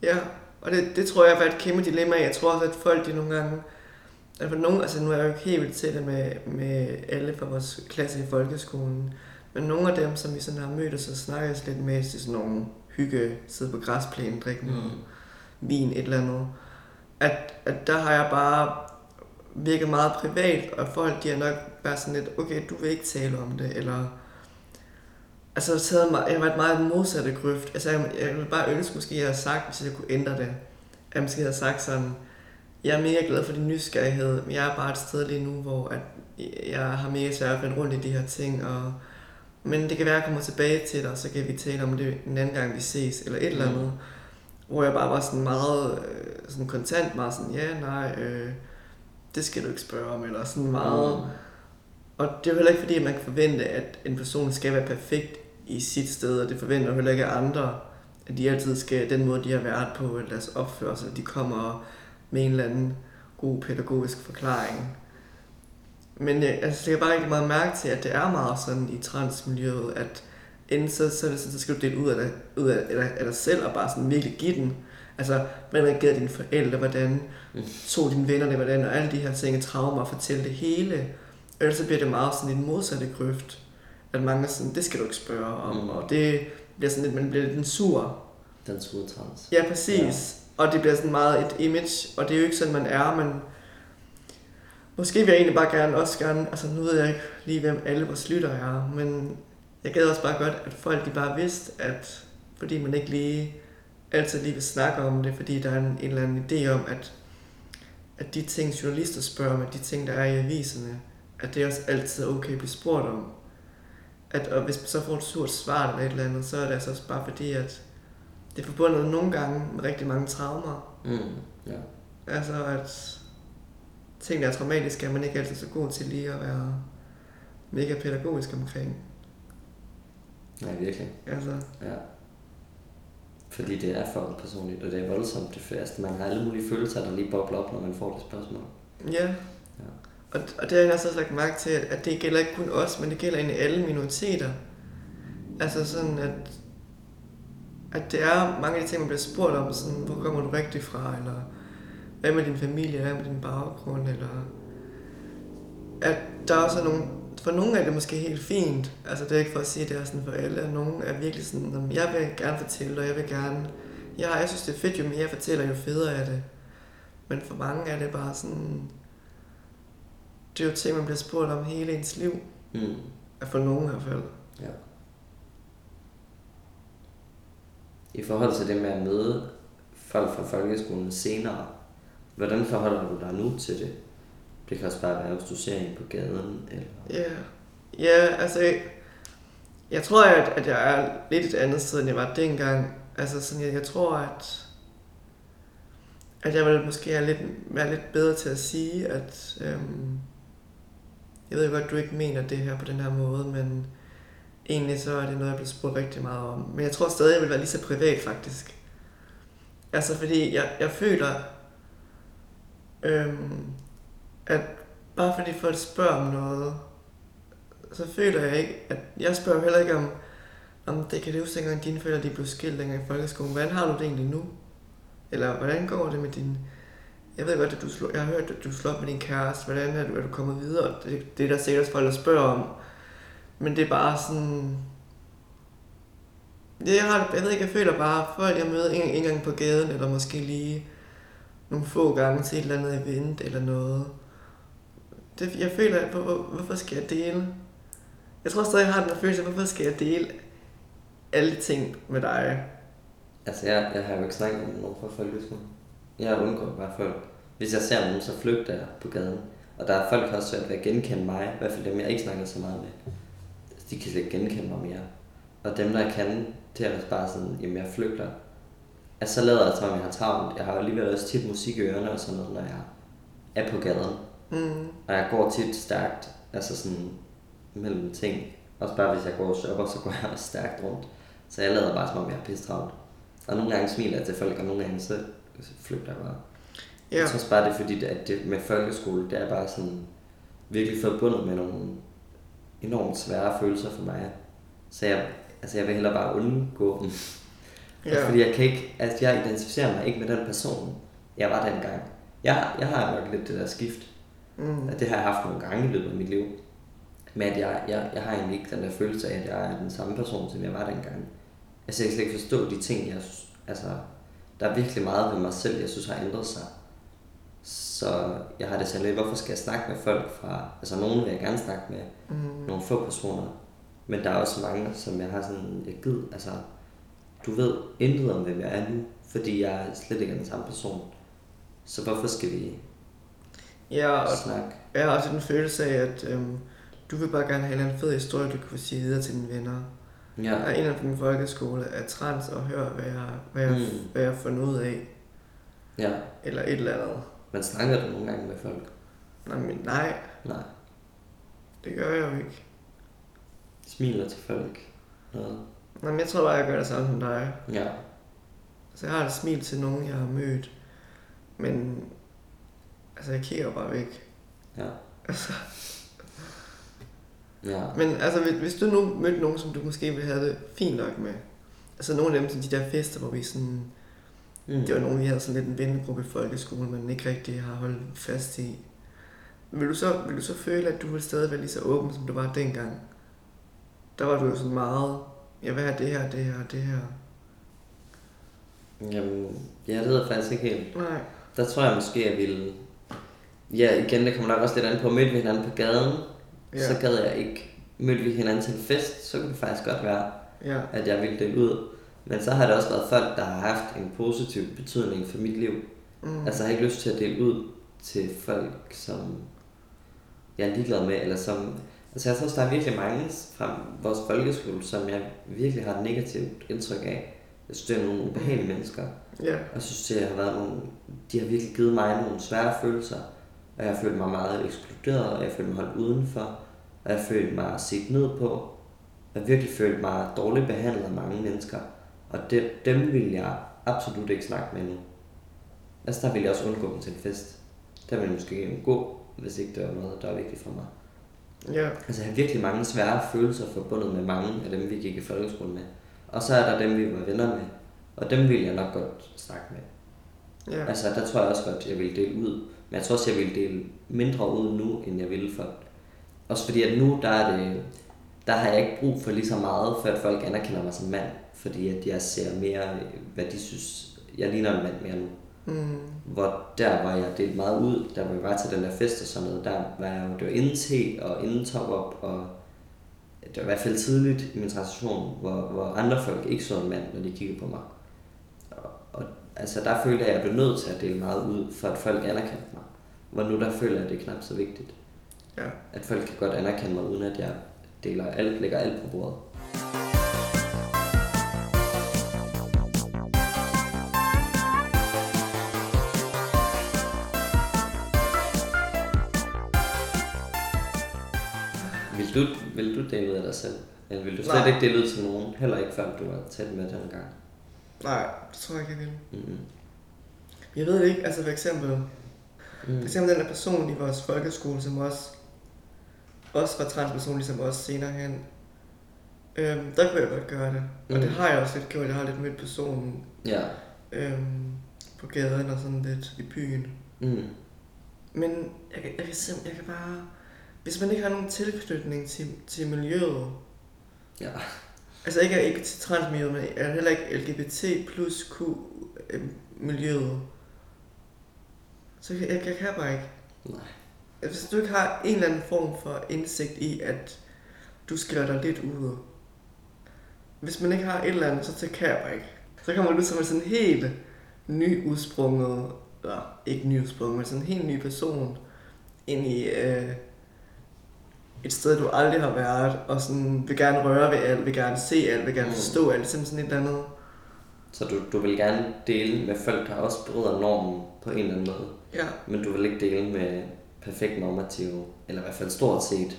ja. Og det, det tror jeg var et kæmpe dilemma. Jeg tror også, at folk de nogle gange... Altså, for nogle, altså nu er jeg jo ikke helt vildt til det med, med alle fra vores klasse i folkeskolen. Men nogle af dem, som vi sådan har mødt og snakket lidt med, til sådan nogle hygge, sidde på græsplænen, drikke mm. vin, et eller andet. At, at der har jeg bare virket meget privat, og folk de har nok været sådan lidt, okay, du vil ikke tale om det, eller... Altså, så havde jeg, været meget modsatte grøft. Altså, jeg, jeg ville bare ønske, måske jeg havde sagt, hvis jeg kunne ændre det. At jeg måske havde sagt sådan, jeg er mega glad for din nysgerrighed, men jeg er bare et sted lige nu, hvor at jeg har mega svært at finde rundt i de her ting, og men det kan være, at jeg kommer tilbage til dig, og så kan vi tale om det en anden gang, vi ses, eller et eller andet. Mm. Hvor jeg bare var sådan meget øh, sådan kontant, meget sådan, ja, nej, øh, det skal du ikke spørge om, eller sådan meget. Mm. Og det er heller ikke fordi, at man kan forvente, at en person skal være perfekt i sit sted, og det forventer heller ikke af andre, at de altid skal, den måde, de har været på, eller deres opførsel, at de kommer med en eller anden god pædagogisk forklaring. Men jeg, altså, jeg kan bare rigtig meget mærke til, at det er meget sådan i transmiljøet, at enten så, så, sådan, så skal du dele ud af, dig, ud af, af, af dig selv og bare sådan virkelig give den. Altså, hvordan reagerede dine forældre, hvordan tog dine venner det, hvordan, og alle de her ting, traumer, og fortælle det hele. Ellers så bliver det meget sådan en modsatte grøft. At mange er sådan, det skal du ikke spørge om, mm. og det bliver sådan lidt, man bliver lidt en sur. Den sure trans. Ja, præcis. Ja. Og det bliver sådan meget et image, og det er jo ikke sådan, man er, men måske vil jeg egentlig bare gerne, også gerne, altså nu ved jeg ikke lige, hvem alle vores lytter er, men jeg gad også bare godt, at folk de bare vidste, at fordi man ikke lige altid lige vil snakke om det, fordi der er en, en eller anden idé om, at, at de ting, journalister spørger om, at de ting, der er i aviserne, at det også altid er okay at blive spurgt om. At, og hvis man så får et surt svar eller et eller andet, så er det altså også bare fordi, at det er forbundet nogle gange med rigtig mange traumer. Mm. Ja. Altså at ting, der er traumatiske, er man ikke altid så god til lige at være mega pædagogisk omkring. Nej, virkelig. Altså, Ja. Fordi det er for personligt, og det er voldsomt. Det første. Man har alle mulige følelser, der lige bobler op, når man får det spørgsmål. ja. Og, og det har jeg også lagt mærke til, at det gælder ikke kun os, men det gælder egentlig alle minoriteter. Altså sådan, at, at det er mange af de ting, man bliver spurgt om, sådan, hvor kommer du rigtig fra, eller hvad med din familie, hvad med din baggrund, eller at der også er nogle, for nogle er det måske helt fint, altså det er ikke for at sige, at det er sådan for alle, at nogle er virkelig sådan, "Nå, men jeg vil gerne fortælle, og jeg vil gerne, ja, jeg synes det er fedt, jo mere jeg fortæller, jo federe er det. Men for mange er det bare sådan, det er jo ting, man bliver spurgt om hele ens liv, Mm. for nogen i hvert fald. Ja. I forhold til det med at møde folk fra folkeskolen senere, hvordan forholder du dig nu til det? Det kan også bare være, hvis du ser en på gaden, eller... Ja, ja altså, Jeg tror, at, at jeg er lidt et andet sted, end jeg var dengang. Altså sådan, jeg, jeg tror, at, at jeg vil måske have lidt, være lidt bedre til at sige, at øhm, jeg ved jo godt, at du ikke mener det her på den her måde, men egentlig så er det noget, jeg bliver spurgt rigtig meget om. Men jeg tror stadig, jeg vil være lige så privat faktisk. Altså fordi jeg, jeg føler, øhm, at bare fordi folk spørger om noget, så føler jeg ikke, at jeg spørger heller ikke om, om det kan det huske dengang dine forældre de blev skilt dengang i folkeskolen. Hvordan har du det egentlig nu? Eller hvordan går det med din... Jeg ved godt, at du slår, jeg har hørt, at du slår op med din kæreste. Hvordan er du, er du kommet videre? Det, det er der sikkert folk, der spørger om. Men det er bare sådan... Det, jeg, har, jeg ved ikke, jeg føler bare, at folk jeg møder en, en gang på gaden, eller måske lige nogle få gange til et eller andet event eller noget. Det, jeg føler, at, hvor, hvorfor skal jeg dele? Jeg tror stadig, jeg har den følelse, hvorfor skal jeg dele alle de ting med dig? Altså, jeg, jeg har jo ikke snakket med nogen fra folkeskolen. Jeg undgår bare folk. Hvis jeg ser nogen, så flygter jeg på gaden. Og der er folk, der har svært ved at genkende mig. I hvert fald dem, jeg ikke snakker så meget med. De kan slet ikke genkende mig mere. Og dem, der kan, det er også bare sådan, jamen jeg flygter. Altså, så lader jeg som om, jeg har travlt. Jeg har alligevel også tit musik i ørerne og sådan noget, når jeg er på gaden. Mm. Og jeg går tit stærkt, altså sådan mellem ting. Også bare hvis jeg går og shopper, så går jeg også stærkt rundt. Så jeg lader bare som om, jeg er pisse travlt. Og nogle gange smiler jeg til folk, og nogle gange så flygter jeg bare. Ja. Jeg tror også bare, det er fordi, at det med folkeskole, det er bare sådan virkelig forbundet med nogle enormt svære følelser for mig. Så jeg, altså jeg vil hellere bare undgå dem. Ja. Ja. Fordi jeg kan ikke, altså jeg identificerer mig ikke med den person, jeg var dengang. Jeg, jeg har nok lidt det der skift. Mm. At det har jeg haft nogle gange i løbet af mit liv. Men at jeg, jeg, jeg har egentlig ikke den der følelse af, at jeg er den samme person, som jeg var dengang. Altså jeg kan slet ikke forstå de ting, jeg altså, der er virkelig meget ved mig selv, jeg synes har ændret sig. Så jeg har det sådan lidt, hvorfor skal jeg snakke med folk fra, altså nogen vil jeg gerne snakke med, Mm. nogle få personer. Men der er også mange, som jeg har sådan, jeg gider, altså, du ved intet om, hvem jeg er nu, fordi jeg slet ikke er den samme person. Så hvorfor skal vi Ja, og snakke? jeg har også den følelse af, at øhm, du vil bare gerne have en fed historie, du kan sige videre til dine venner. Ja, Jeg er en af min folkeskole er trans og hører, hvad jeg, hvad jeg, mm. hvad jeg har fundet ud af. ja. Eller et eller andet. Men snakker du nogle gange med folk? Nej, men nej, Nej. det gør jeg jo ikke. Smiler til folk? Noget? Nej, men jeg tror bare, jeg gør det samme som dig. Ja. Altså, jeg har et smil til nogen, jeg har mødt. Men, altså, jeg kigger bare væk. Ja. Altså, Ja. men altså, hvis, hvis du nu mødte nogen, som du måske ville have det fint nok med. Altså, nogle af dem, som de der fester, hvor vi sådan... Mm. Det var nogen, vi havde sådan lidt en vennegruppe i folkeskolen, men ikke rigtig har holdt fast i. Vil du, så, vil du så føle, at du vil stadig være lige så åben, som du var dengang? Der var du jo sådan meget, jeg vil have det her, det her, det her. Jamen, jeg ved det faktisk ikke helt. Nej. Der tror jeg måske, jeg ville... Ja, igen, det kommer nok også lidt an på, mødte vi hinanden på gaden, ja. Ja. så gad jeg ikke. Mødte vi hinanden til en fest, så kunne det faktisk godt være, Ja. at jeg ville dele ud. Men så har det også været folk, der har haft en positiv betydning for mit liv. Mm. Altså, jeg har ikke lyst til at dele ud til folk, som jeg er ligeglad med, eller som... Altså, jeg tror også, der er virkelig mange fra vores folkeskole, som jeg virkelig har et negativt indtryk af. Jeg synes, det er nogle ubehagelige mennesker. Ja. Jeg synes, det har været nogle... De har virkelig givet mig nogle svære følelser. Og jeg har følt mig meget ekskluderet, og jeg har følt mig holdt udenfor. Og jeg har følt mig set ned på. Jeg har virkelig følt mig dårligt behandlet af mange mennesker. Og det, dem vil jeg absolut ikke snakke med nu. Altså der vil jeg også undgå dem til en fest. Der vil jeg måske gå, hvis ikke det var noget, der var vigtigt for mig. Ja. Altså jeg har virkelig mange svære følelser forbundet med mange af dem, vi gik i folkeskole med. Og så er der dem, vi var venner med. Og dem vil jeg nok godt snakke med. Ja. Altså, der tror jeg også godt, jeg vil dele ud. Men jeg tror også, jeg vil dele mindre ud nu, end jeg ville for. Også fordi, at nu, der er det, der har jeg ikke brug for lige så meget, for at folk anerkender mig som mand. Fordi at jeg ser mere, hvad de synes, jeg ligner en mand mere nu. Mm. Hvor der var jeg delt meget ud, der hvor jeg var til den der fest og sådan noget, der var jeg jo, det var inden te og inden top op, og det var i hvert fald tidligt i min transition, hvor, hvor andre folk ikke så en mand, når de kiggede på mig. Og, og altså der følte jeg, at jeg blev nødt til at dele meget ud, for at folk anerkendte mig. Hvor nu der føler jeg, at det er knap så vigtigt. Ja. At folk kan godt anerkende mig, uden at jeg deler alt, lægger alt på bordet. Du, vil du dele ud af dig selv? Eller vil du slet Nej. ikke dele ud til nogen? Heller ikke før du var tæt med den gang? Nej, det tror jeg ikke, jeg vil. Mm-hmm. Jeg ved ikke, altså for eksempel, for Mm. eksempel den der person i vores folkeskole, som også, også var transperson, ligesom os senere hen. Øhm, der kunne jeg godt gøre det. Og Mm. det har jeg også lidt gjort. Jeg har lidt mødt personen Ja. øhm, på gaden og sådan lidt i byen. Mm. Men jeg, kan- jeg, kan simpelthen, jeg kan bare... Hvis man ikke har nogen tilknytning til, til miljøet, Ja. altså ikke, ikke til transmiljøet, men er heller ikke LGBT plus Q øh, miljøet, så kan jeg, jeg kan bare ikke. Nej. Hvis du ikke har en eller anden form for indsigt i, at du skiller dig lidt ud, hvis man ikke har et eller andet, så det kan jeg bare ikke. Så kommer du som en sådan helt nyudsprunget, eller ikke nyudsprunget, men sådan en helt ny person ind i øh, et sted, du aldrig har været, og sådan vil gerne røre ved alt, vil gerne se alt, vil gerne Mm. forstå alt, ligesom sådan et eller andet. Så du, du vil gerne dele med folk, der også bryder normen på en eller anden måde. Ja, Men du vil ikke dele med perfekt normative, eller i hvert fald stort set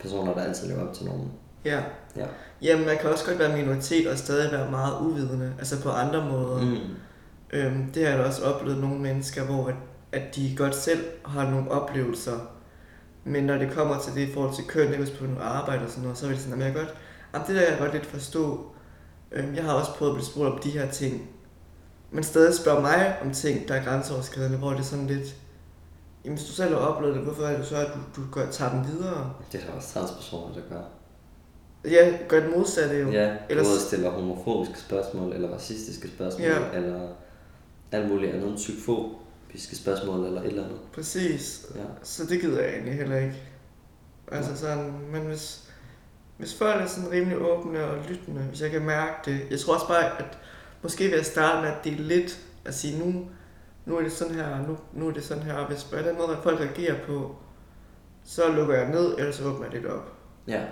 personer, der altid lever op til normen. ja. Ja. Jamen, man kan også godt være minoritet og stadig være meget uvidende, altså på andre måder. Mm. Øhm, det har jeg da også oplevet nogle mennesker, hvor at, at de godt selv har nogle oplevelser, men når det kommer til det i forhold til køn, også på noget arbejde og sådan noget, så er det sådan, at jeg godt, jamen, det der kan jeg godt lidt forstå. Øhm, jeg har også prøvet at blive spurgt om de her ting, men stadig spørger mig om ting, der er grænseoverskridende, hvor det er sådan lidt, jamen hvis du selv har oplevet det, hvorfor er det så, at du, du gør, tager den videre? Det er der også transpersoner, der gør. Ja, gør det modsatte jo. Ja, Ellers- både stiller homofobiske spørgsmål, eller racistiske spørgsmål, Ja. eller alt muligt andet, psykofobiske spørgsmål, eller et eller andet. Præcis. Ja. Så det gider jeg egentlig heller ikke. Altså Nej. sådan, men hvis, hvis folk er sådan rimelig åbne og lyttende, hvis jeg kan mærke det. Jeg tror også bare, at måske vil jeg starte med at dele lidt, at sige, nu, nu er det sådan her, nu, nu er det sådan her, og hvis på den måde, at folk reagerer på, så lukker jeg ned, eller så åbner jeg lidt op. ja.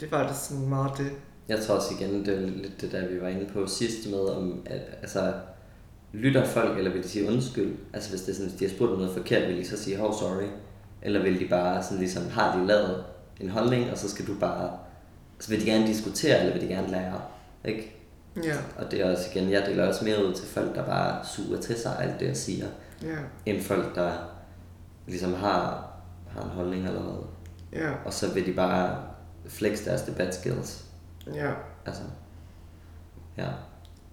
Det er faktisk sådan meget det. Jeg tror også igen, det er lidt det der, vi var inde på sidst med, om at, altså, lytter folk, eller vil de sige undskyld? Altså hvis, det er sådan, hvis de har spurgt noget forkert, vil de så sige, oh sorry? Eller vil de bare sådan ligesom, har de lavet en holdning, og så skal du bare, så vil de gerne diskutere, eller vil de gerne lære? Ikke? Ja, Og det er også igen, jeg deler også mere ud til folk, der bare suger til sig alt det, jeg siger, ja, end folk, der ligesom har, har en holdning allerede. ja, Og så vil de bare flex deres debat skills. ja. Altså, ja.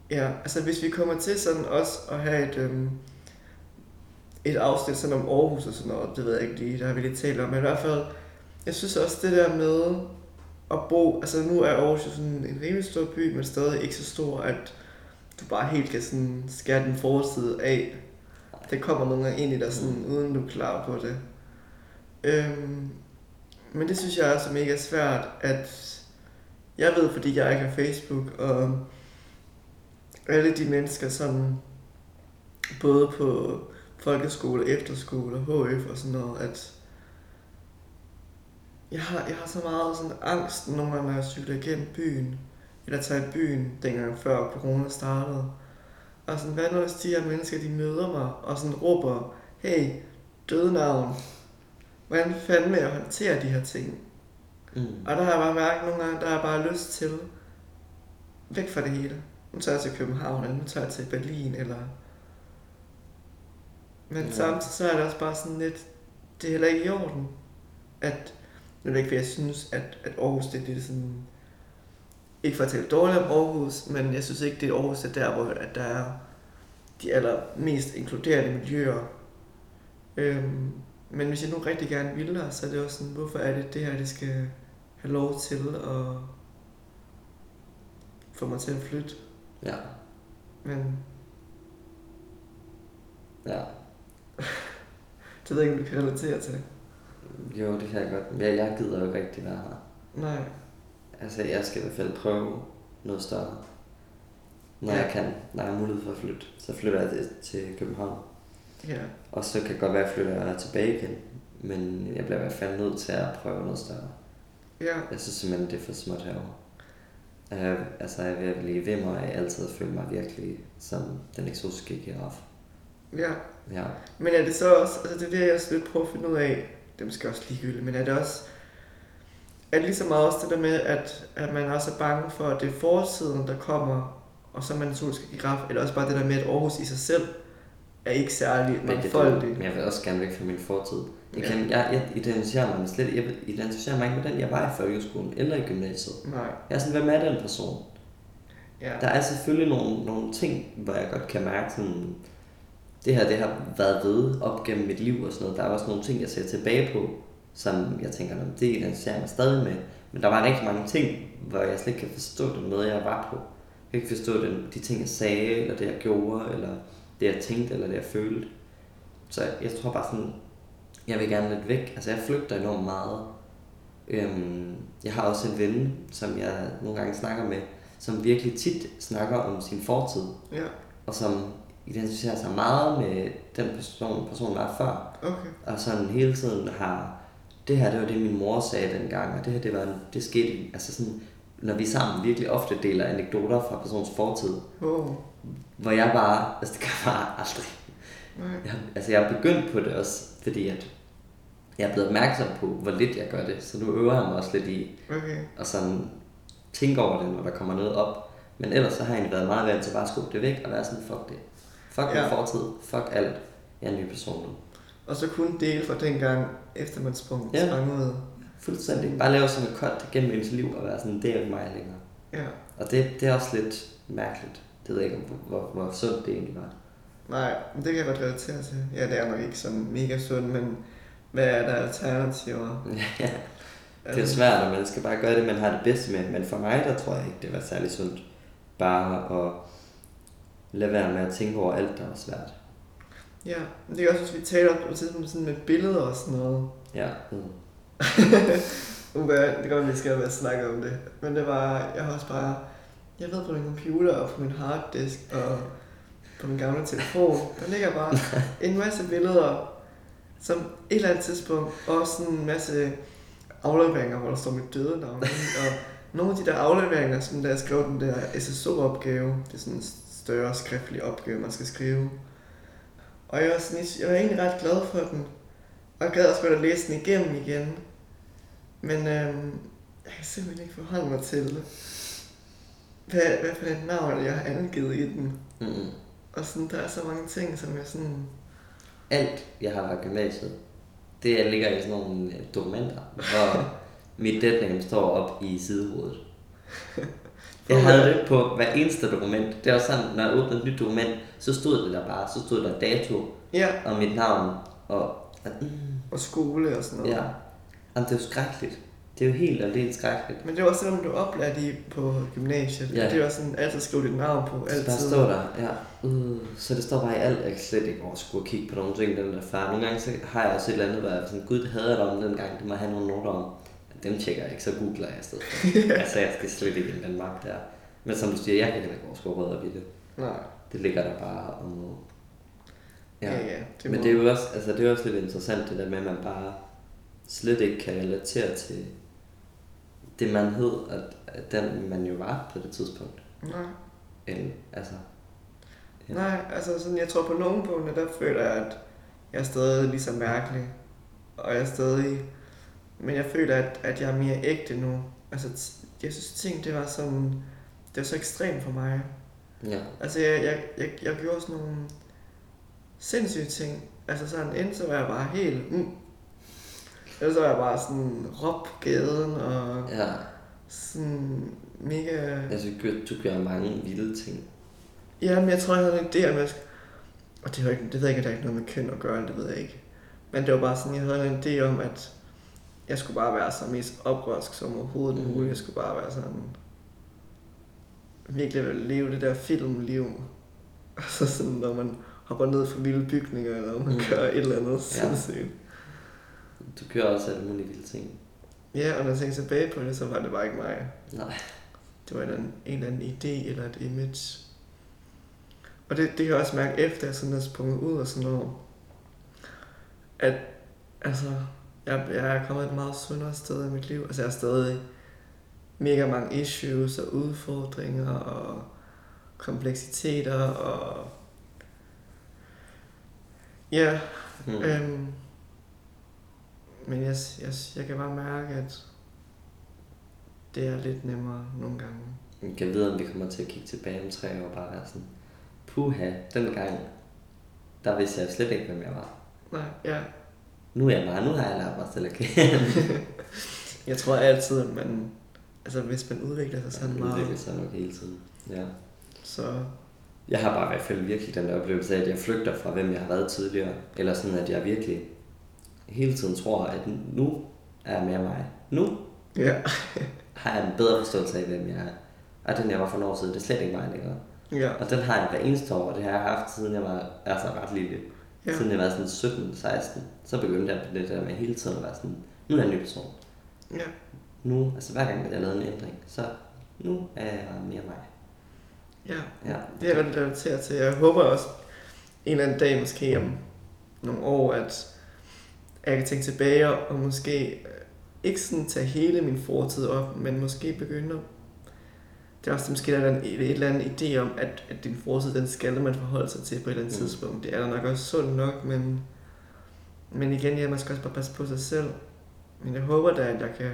Ja, altså hvis vi kommer til sådan også at have et, øhm, et afsnit sådan om Aarhus og sådan noget, det ved jeg ikke lige, der har vi lidt talt om, men i hvert fald, jeg synes også det der med at bo, altså nu er Aarhus jo sådan en rimelig stor by, men stadig ikke så stor, at du bare helt kan sådan skære den forside af. Det kommer nogle gange ind i dig sådan, uden du er klar på det. Øhm, men det synes jeg også er mega svært, at jeg ved, fordi jeg ikke har Facebook, og alle de mennesker, som både på folkeskole, efterskole og HF og sådan noget, at jeg har, jeg har så meget sådan angst nogle gange, når jeg cykler igennem byen, eller tager i byen, dengang før corona startede. Og sådan, hvad nu hvis de her mennesker, de møder mig, og sådan råber, hey, dødnavn, hvordan fanden vil jeg håndtere de her ting? Mm. Og der har jeg bare mærket nogle gange, der har jeg bare lyst til væk fra det hele. Nu tager jeg til København, eller nu tager jeg til Berlin, eller... Men Ja. ja. samtidig så er det også bare sådan lidt, det er heller ikke i orden, at, nu er det ikke, fordi jeg synes, at, at Aarhus det er lidt sådan, ikke for at tale dårligt om Aarhus, men jeg synes ikke, det er Aarhus, det er der, hvor at der er de allermest inkluderende miljøer. Øhm, men hvis jeg nu rigtig gerne vil der, så er det også sådan, hvorfor er det det her, det skal have lov til at få mig til at flytte. Ja. Men Ja. *laughs* det ved jeg ikke, om du kan relatere til. Jo, det kan jeg godt. Jeg, jeg gider jo ikke rigtig være her. Nej. Altså, jeg skal i hvert fald prøve noget større. Når Ja. jeg kan, når jeg har mulighed for at flytte, så flytter jeg til, til København. Ja. Og så kan det godt være, at jeg flytter tilbage igen. Men jeg bliver i hvert fald nødt til at prøve noget større. Ja. Jeg synes simpelthen, det er for småt herovre. Jeg, altså, jeg at blive ved mig, jeg altid føler mig virkelig som den eksotiske giraf. Ja. Ja. Men er det så også, altså det er det, jeg også lidt prøver at finde ud af, det er måske også ligegyldigt, men er det også, er lige så meget også det der med, at, at man også er bange for, at det er fortiden, der kommer, og så er man naturligvis skal give raf, eller også bare det der med, at Aarhus i sig selv er ikke særlig Men, det, mangfoldigt. men jeg vil også gerne væk fra min fortid. Jeg, kan, jeg, jeg identificerer mig slet jeg identificerer mig ikke med den, jeg var i folkeskolen eller i gymnasiet. Nej, Jeg er sådan, hvem er den person? ja. Der er selvfølgelig nogle, nogle ting, hvor jeg godt kan mærke sådan, det her, det har været ved op gennem mit liv og sådan noget. Der er også nogle ting, jeg ser tilbage på, som jeg tænker, "Nå, det identificerer jeg mig stadig med. Men der var rigtig mange ting, hvor jeg slet ikke kan forstå den måde, jeg var på. Jeg kan ikke forstå den, de ting, jeg sagde, eller det, jeg gjorde, eller det, jeg tænkte, eller det, jeg følte. Så jeg tror bare sådan, jeg vil gerne lidt væk. Altså, jeg flygter enormt meget. Øhm, jeg har også en ven, som jeg nogle gange snakker med, som virkelig tit snakker om sin fortid, Ja, og som identificerer sig meget med den person, personen var før, okay. og sådan hele tiden har, det her, det var det, min mor sagde dengang, og det her, det var, det skete, altså sådan, når vi sammen virkelig ofte deler anekdoter fra persons fortid, Wow. hvor jeg bare, altså det kan jeg bare aldrig. Nej. Jeg, altså jeg er begyndt på det også, fordi at jeg er blevet opmærksom på, hvor lidt jeg gør det, så nu øver jeg mig også lidt i Okay. at sådan tænke over det, når der kommer noget op. Men ellers så har jeg egentlig været meget vant til bare at skubbe det væk og være sådan, fuck det. Fuck min Ja. fortid, fuck alt. Jeg er en ny person nu. Og så kun dele fra dengang, efter man sprang, Ja. sprang ud. Fuldstændig. Bare lave sådan en cut gennem ens liv og være sådan, det er ikke mig længere. Ja. Og det, det er også lidt mærkeligt. Det ved jeg ikke, hvor, hvor, hvor sundt det egentlig var. Nej, det kan jeg godt relatere til. Ja, det er nok ikke sådan mega sundt, men hvad er der alternativer? *laughs* Ja, det er jo svært, og man skal bare gøre det, man har det bedste med. Men for mig, der tror jeg ikke, det var særlig sundt. Bare at lade være med at tænke over alt, der var svært. Ja, men det er også, hvis vi taler på et tidspunkt sådan med billeder og sådan noget. Ja, mm. *laughs* Uh, det kan godt, vi skal være snakke om det. Men det var, jeg har også bare, jeg ved på min computer og på min harddisk og på min gamle telefon, der ligger bare *laughs* en masse billeder, som et eller andet tidspunkt, og sådan en masse afleveringer, hvor der står mit døde navn. Og nogle af de der afleveringer, som da jeg skrev den der SSO-opgave, det er sådan en større skriftlig opgave, man skal skrive. Og jeg var, sådan, jeg var egentlig ret glad for den, og jeg gad også godt at læse den igennem igen. Men øhm, jeg kan simpelthen ikke forholde mig til, hvad, hvad for et navn jeg har angivet i den. Mm. Og sådan, der er så mange ting, som jeg sådan... Alt, jeg har i gymnasiet, det ligger i sådan nogle øh, dokumenter, hvor *laughs* mit deadname står op i sidehovedet. Jeg havde det på hver eneste dokument. Det var sådan, når jeg åbnede et nyt dokument, så stod det der bare, så stod der dato Ja, og mit navn. Og, mm, og skole og sådan noget. ja, Jamen, det er jo skrækkeligt. Det er jo helt aldeles skrækkeligt. Men det var også man blev oplært i på gymnasiet. Ja. Det var sådan, altid skrive dit navn på, Så altid. der står der, ja, uh, så det står bare i alt, jeg kan slet ikke overskue at kigge på nogle ting, den der far. Nogle gange så har jeg også et eller andet, hvor jeg er sådan, gud, det havde jeg dig om den gang, det må have nogle noter om. Dem tjekker jeg ikke, så googler jeg i stedet for. *laughs* altså, jeg skal slet ikke ind den magt der. Men som du siger, jeg kan heller ikke overskue op i det. Nej, Det ligger der bare om ja, ja. ja det Men det er jo også, altså det er også lidt interessant det der med, at man bare slet ikke kan relatere til det, man hed, at, at den man jo var på det tidspunkt. Nej. End, altså. Nej, altså sådan, jeg tror på nogle punkter, der føler jeg, at jeg er stadig lige så mærkelig. Og jeg er stadig... Men jeg føler, at, at jeg er mere ægte nu. Altså, jeg synes, ting, det var sådan... Det var så ekstremt for mig. ja. Altså, jeg, jeg, jeg, jeg gjorde sådan nogle sindssyge ting. Altså sådan, enten så var jeg bare helt... Mm, eller så var jeg bare sådan råb gaden og ja. sådan mega... Du, du gør mange vilde ting. Ja, men jeg tror, jeg havde en idé om, at jeg Og det, var ikke, det ved jeg ikke, at der er ikke noget med køn at gøre, det ved jeg ikke. Men det var bare sådan, jeg havde en idé om, at jeg skulle bare være så mest oprørsk som overhovedet Mhm. muligt. Jeg skulle bare være sådan... Virkelig leve det der filmliv. Altså sådan, når man hopper ned fra vilde bygninger, eller når man Mhm. gør et eller andet Ja. sindssygt. Du gør også alle mulige vilde ting. Ja, og når jeg tænker tilbage på det, så var det bare ikke mig. Nej. Det var en, en eller anden idé eller et image. Og det, det kan jeg også mærke efter, jeg sådan er sprunget ud og sådan noget. At, altså, jeg, jeg er kommet et meget sundere sted i mit liv. Altså, jeg har stadig mega mange issues og udfordringer og kompleksiteter og... Ja, Mm. Øhm, men jeg, jeg, jeg kan bare mærke, at det er lidt nemmere nogle gange. Jeg kan vide, om vi kommer til at kigge tilbage om tre år og bare være sådan, puha, den gang, der vidste jeg slet ikke, hvem jeg var. Nej, ja. Nu er jeg bare, nu har jeg lært mig selv at kende. *laughs* Jeg tror altid, at man, altså hvis man udvikler sig sådan Det meget, udvikler sig nok hele tiden. Ja. så Jeg har bare i hvert fald virkelig den der oplevelse af, at jeg flygter fra, hvem jeg har været tidligere. Eller sådan, at jeg virkelig hele tiden tror, at nu er jeg mere mig. Nu ja, har jeg en bedre forståelse af, hvem jeg er. Og den, jeg var for nogle år siden, det er slet ikke mig længere. Ja, Og den har jeg hver eneste år, og det har jeg haft, siden jeg var altså ret lille. Ja. Siden jeg var sådan 17-16. Så begyndte jeg på det der med hele tiden at være sådan, nu er jeg en ny person. ja, Nu, altså hver gang jeg lavede en ændring, så nu er jeg mere mig. ja. Ja. Det er jeg ret relateret til. Jeg håber også en eller anden dag, måske om nogle år, at jeg kan tænke tilbage og måske ikke sådan tage hele min fortid op, men måske begynde at det er også måske der er en, et, et eller andet idé om, at, at din fortid, den skal man forholde sig til på et eller andet Mm. tidspunkt. Det er der nok også sundt nok, men, men igen, ja, man skal også bare passe på sig selv. Men jeg håber da, at jeg kan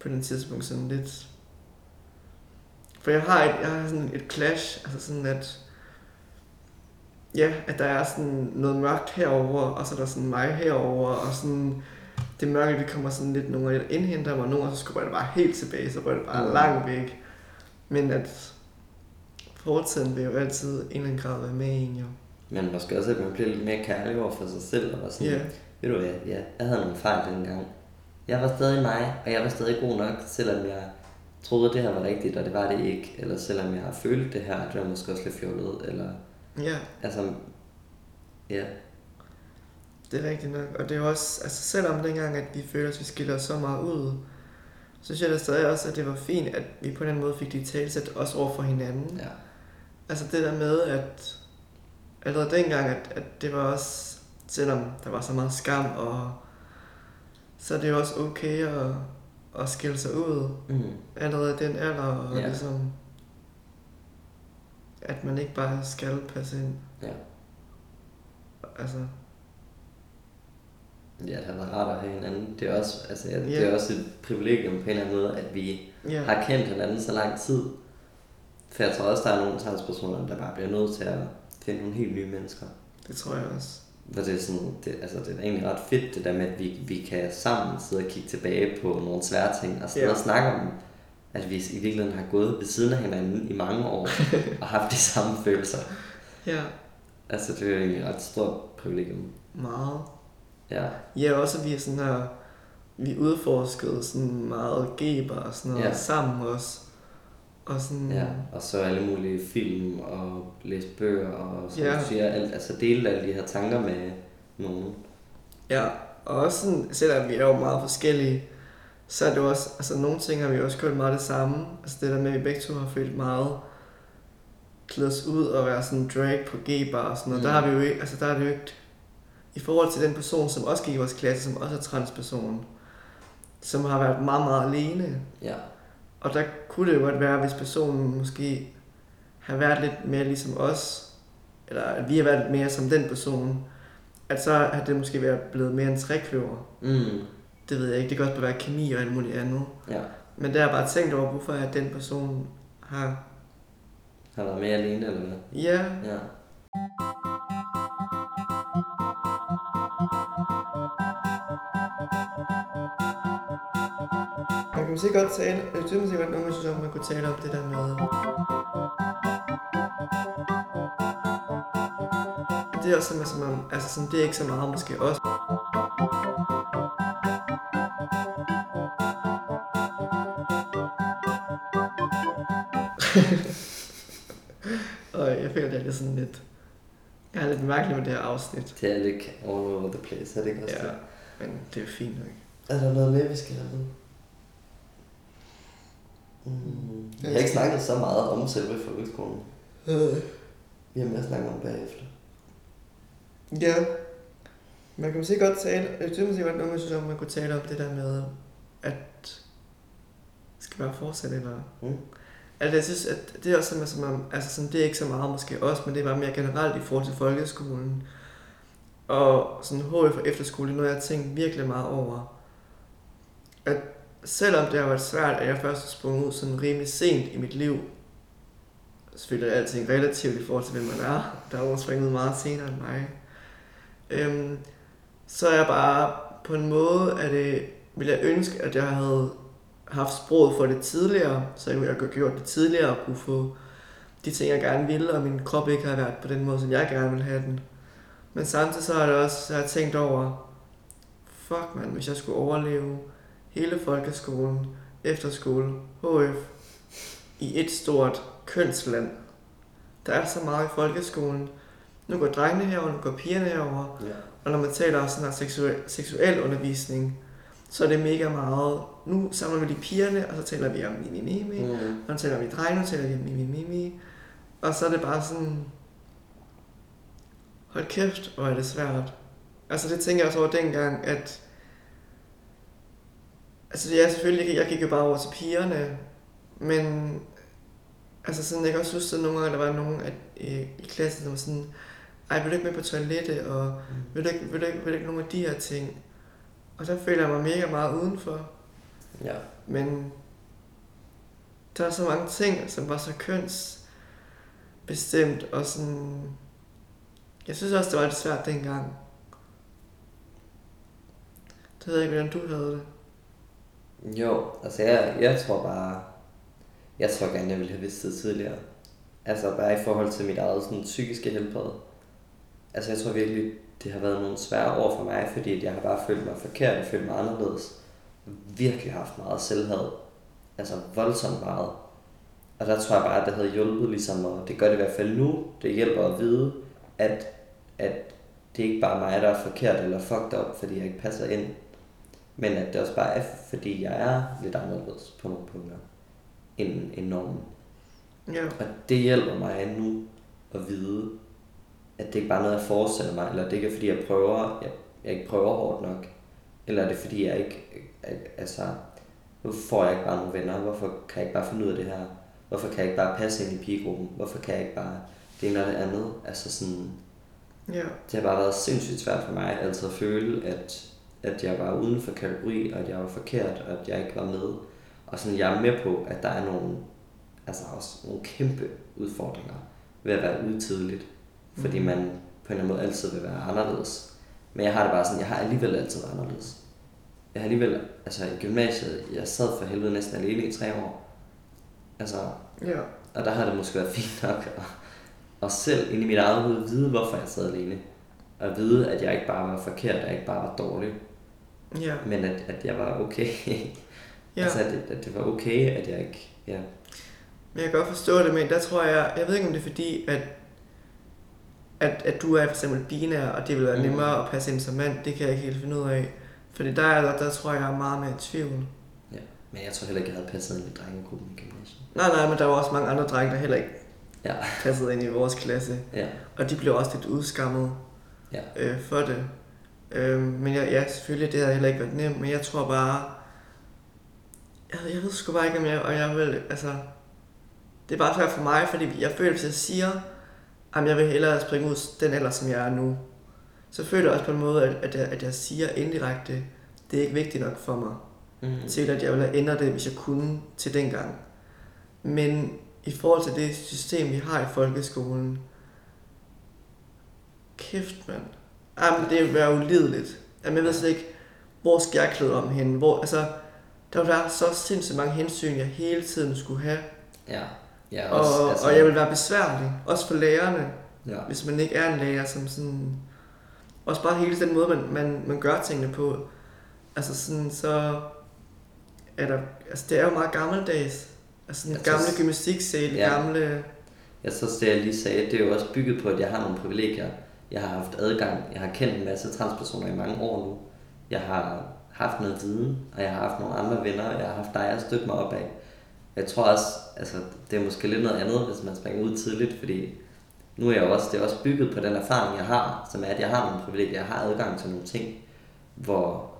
på den tidspunkt sådan lidt... For jeg har, et, jeg har sådan et clash, altså sådan at... Ja, at der er sådan noget mørkt herover og så er der sådan mig herover og sådan... Det mørke, det kommer sådan lidt nogle gange indhenter mig, nogle gange så skubber jeg det bare helt tilbage, så går det bare Mm. langt væk. Men at fortiden vil jo altid en eller anden grad være med en, jo. Men måske også, at man bliver lidt mere kærlig over for sig selv, og var sådan, Ja, ved du hvad, ja, jeg havde nogle fejl dengang. Jeg var stadig mig, og jeg var stadig god nok, selvom jeg troede, at det her var rigtigt, og det var det ikke. Eller selvom jeg har følt det her, det var måske også lidt fjollet, eller ja, altså, ja, det er rigtigt nok. Og det er også, altså selvom dengang, at vi føler, at vi skiller så meget ud, synes jeg da stadig også, at det var fint, at vi på den måde fik det talsæt også over for hinanden. ja, Altså det der med, at allerede dengang, at, at det var også, selvom der var så meget skam, og så er det jo også okay at, at skille sig ud mm, allerede i den alder, og ja. ligesom, at man ikke bare skal passe ind. ja. Altså, Ja, det har været rart at have hinanden. Det er også, altså, ja, det er også et privilegium på en eller anden måde, at vi ja, har kendt hinanden så lang tid. For jeg tror også, der er nogle transpersoner, der bare bliver nødt til at finde nogle helt nye mennesker. det tror jeg også. Hvor det er sådan, det, altså det er egentlig ret fedt det der med, at vi, vi kan sammen sidde og kigge tilbage på nogle svære ting, og sidde Ja. og snakke om, at vi i virkeligheden har gået ved siden af hinanden i mange år, *laughs* og haft de samme følelser. Ja, Altså det er jo egentlig et ret stort privilegium. meget. Ja, Ja, også at vi er sådan her, vi udforskede sådan meget geber og sådan noget Ja. sammen også. Og sådan, ja. Og så alle mulige film og læse bøger og som Ja. du siger, alt, altså dele alle de her tanker med nogen. Ja, og også sådan, selvom vi er jo meget forskellige, så er det også, altså nogle ting har vi også gjort meget det samme. Altså det der med, at vi begge to har følt meget klæde os ud og være sådan drag på G-bar og sådan noget. Mm. Der har vi jo ikke, altså der er det jo ikke, i forhold til den person, som også gik i vores klasse, som også er transperson, som har været meget, meget alene. Ja, Og der kunne det jo godt være, hvis personen måske har været lidt mere ligesom os, eller at vi har været mere som den person, at så har det måske været blevet mere en trækløver. mm, Det ved jeg ikke. Det kan også være kemi og alt muligt andet. ja. Men der har jeg bare tænkt over, hvorfor at den person har... Har været mere alene, eller hvad? Ja, Ja. Man kan måske godt tale... Jeg synes måske godt, nogen synes, at man kunne tale om det der med... Det er også sådan, som om, altså sådan, det er ikke så meget måske også. Og jeg føler, det er lidt sådan lidt... Jeg er lidt mærkelig med det her afsnit. Det er lidt all over the place, er det ikke også Ja, det? men det er fint nok. Er der noget mere, vi skal have med? Jeg har ikke snakket så meget om selve folkeskolen. Vi har mere snakket om bagefter. Ja. Man kan måske godt tale, jeg synes måske godt, nogen synes, at man kunne tale om det der med, at skal bare fortsætte, eller... Mm. Altså, jeg synes, at det er også sådan, som om, altså sådan, det er ikke så meget måske også, men det er bare mere generelt i forhold til folkeskolen. Og sådan HF for efterskole, er noget, jeg har tænkt virkelig meget over. At selvom det har været svært, at jeg først har sprunget ud sådan rimelig sent i mit liv, selvfølgelig er alting relativt i forhold til, hvem man er. Der er også springet ud meget senere end mig. Øhm, så er jeg bare på en måde, at det ville jeg ønske, at jeg havde haft sproget for det tidligere, så jeg kunne have gjort det tidligere og kunne få de ting, jeg gerne ville, og min krop ikke har været på den måde, som jeg gerne ville have den. Men samtidig så har jeg også så har jeg tænkt over, fuck man, hvis jeg skulle overleve hele folkeskolen, efterskole, HF, i et stort kønsland. Der er så meget i folkeskolen. Nu går drengene herover, nu går pigerne herover. Ja. Og når man taler om sådan her seksuel, seksuel undervisning, så er det mega meget, nu samler vi de pigerne, og så taler vi om mi, mi, mi, mi. Mm. Og nu taler vi drenge, nu taler vi om mi, mi, mi, mi. Og så er det bare sådan, hold kæft, hvor er det svært. Altså det tænker jeg også over dengang, at Altså ja, selvfølgelig, jeg gik jo bare over til pigerne, men altså sådan, jeg kan også huske, at nogle gange, der var nogen at, i, i klassen, der var sådan, ej, vil du ikke med på toilettet, og vil du, ikke, vil, du ikke, vil du ikke nogle af de her ting? Og der føler jeg mig mega meget udenfor. Ja. Men der er så mange ting, som var så kønsbestemt, og sådan... Jeg synes også, det var lidt svært dengang. Det ved jeg ikke, hvordan du havde det. Jo, altså jeg, jeg tror bare, jeg tror gerne, jeg ville have vidst det tidligere. Altså bare i forhold til mit eget sådan, psykiske helbred. Altså jeg tror virkelig, det har været nogle svære år for mig, fordi at jeg har bare følt mig forkert og følt mig anderledes. Virkelig haft meget selvhed. Altså voldsomt meget. Og der tror jeg bare, at det havde hjulpet ligesom, og det gør det i hvert fald nu. Det hjælper at vide, at, at det ikke bare er mig, der er forkert eller fucked up, fordi jeg ikke passer ind. Men at det også bare er, fordi jeg er lidt anderledes på nogle punkter end, end normen. Ja, Og det hjælper mig nu at vide, at det ikke bare er noget, jeg forestiller mig, eller det ikke er, fordi jeg prøver, jeg, jeg ikke prøver hårdt nok, eller er det fordi, jeg ikke, jeg- altså, nu får jeg ikke bare nogle venner, hvorfor kan jeg ikke bare finde ud af det her? Hvorfor kan jeg ikke bare passe ind i pigegruppen? Hvorfor kan jeg ikke bare det ene og det andet? Altså sådan, ja, det har bare været sindssygt svært for mig altid at føle, at, at jeg var uden for kategori, og at jeg var forkert, og at jeg ikke var med. Og sådan, jeg er med på, at der er nogle, altså også nogle kæmpe udfordringer ved at være ude tidligt. Fordi Mhm. man på en eller anden måde altid vil være anderledes. Men jeg har det bare sådan, jeg har alligevel altid været anderledes. Jeg har alligevel, altså i gymnasiet, jeg sad for helvede næsten alene i tre år. Altså, ja, og der har det måske været fint nok at, at selv ind i mit eget hoved vide, hvorfor jeg sad alene. Og vide, at jeg ikke bare var forkert, at jeg ikke bare var dårlig, ja, men at, at jeg var okay. *laughs* ja. altså, at det, at det var okay, at jeg ikke... Ja. Men jeg kan godt forstå det, men der tror jeg, jeg ved ikke om det er fordi, at, at, at du er for eksempel binær, og det vil være Mm. nemmere at passe ind som mand, det kan jeg ikke helt finde ud af. Fordi der, er, der, der tror jeg, jeg er meget mere i tvivl. ja. Men jeg tror heller ikke, jeg havde passet ind i drengegruppen i gymnasiet. Nej, nej, men der var også mange andre drenge, der heller ikke Ja. passede ind i vores klasse. Ja. Og de blev også lidt udskammet Ja. øh, for det. Øh, men jeg, ja, selvfølgelig, det har heller ikke været nemt, men jeg tror bare... Jeg, jeg ved sgu bare ikke, om jeg... Og jeg vil, altså... Det er bare svært for mig, fordi jeg føler, hvis jeg siger, at jeg vil hellere springe ud den alder, som jeg er nu, så føler jeg også på en måde, at, at, jeg, at jeg siger indirekte, det er ikke vigtigt nok for mig, Mm. til at jeg ville have ændret det, hvis jeg kunne til dengang. Men i forhold til det system, vi har i folkeskolen, kæft mand. Jamen, det vil være ulideligt. Jamen, jeg ved slet ikke, hvor skal jeg klæde om hende? Hvor, altså, der være så sindssygt mange hensyn, jeg hele tiden skulle have. Ja. Ja, Og, også, altså, og jeg vil være besværlig, også for lærerne, Ja. hvis man ikke er en lærer, som sådan... Også bare hele den måde, man, man, man gør tingene på. Altså sådan, så er der... Altså, det er jo meget gammeldags. Altså Jeg gamle synes- gymnastiksal, Ja. gamle... Jeg synes, det jeg lige sagde, det er jo også bygget på, at jeg har nogle privilegier. Jeg har haft adgang, jeg har kendt en masse transpersoner i mange år nu. Jeg har haft noget viden, og jeg har haft nogle andre venner, og jeg har haft dig at støtte mig op af. Jeg tror også, altså, det er måske lidt noget andet, hvis man springer ud tidligt, fordi nu er jeg også, det er også bygget på den erfaring, jeg har, som er, at jeg har nogle privilegier, jeg har adgang til nogle ting, hvor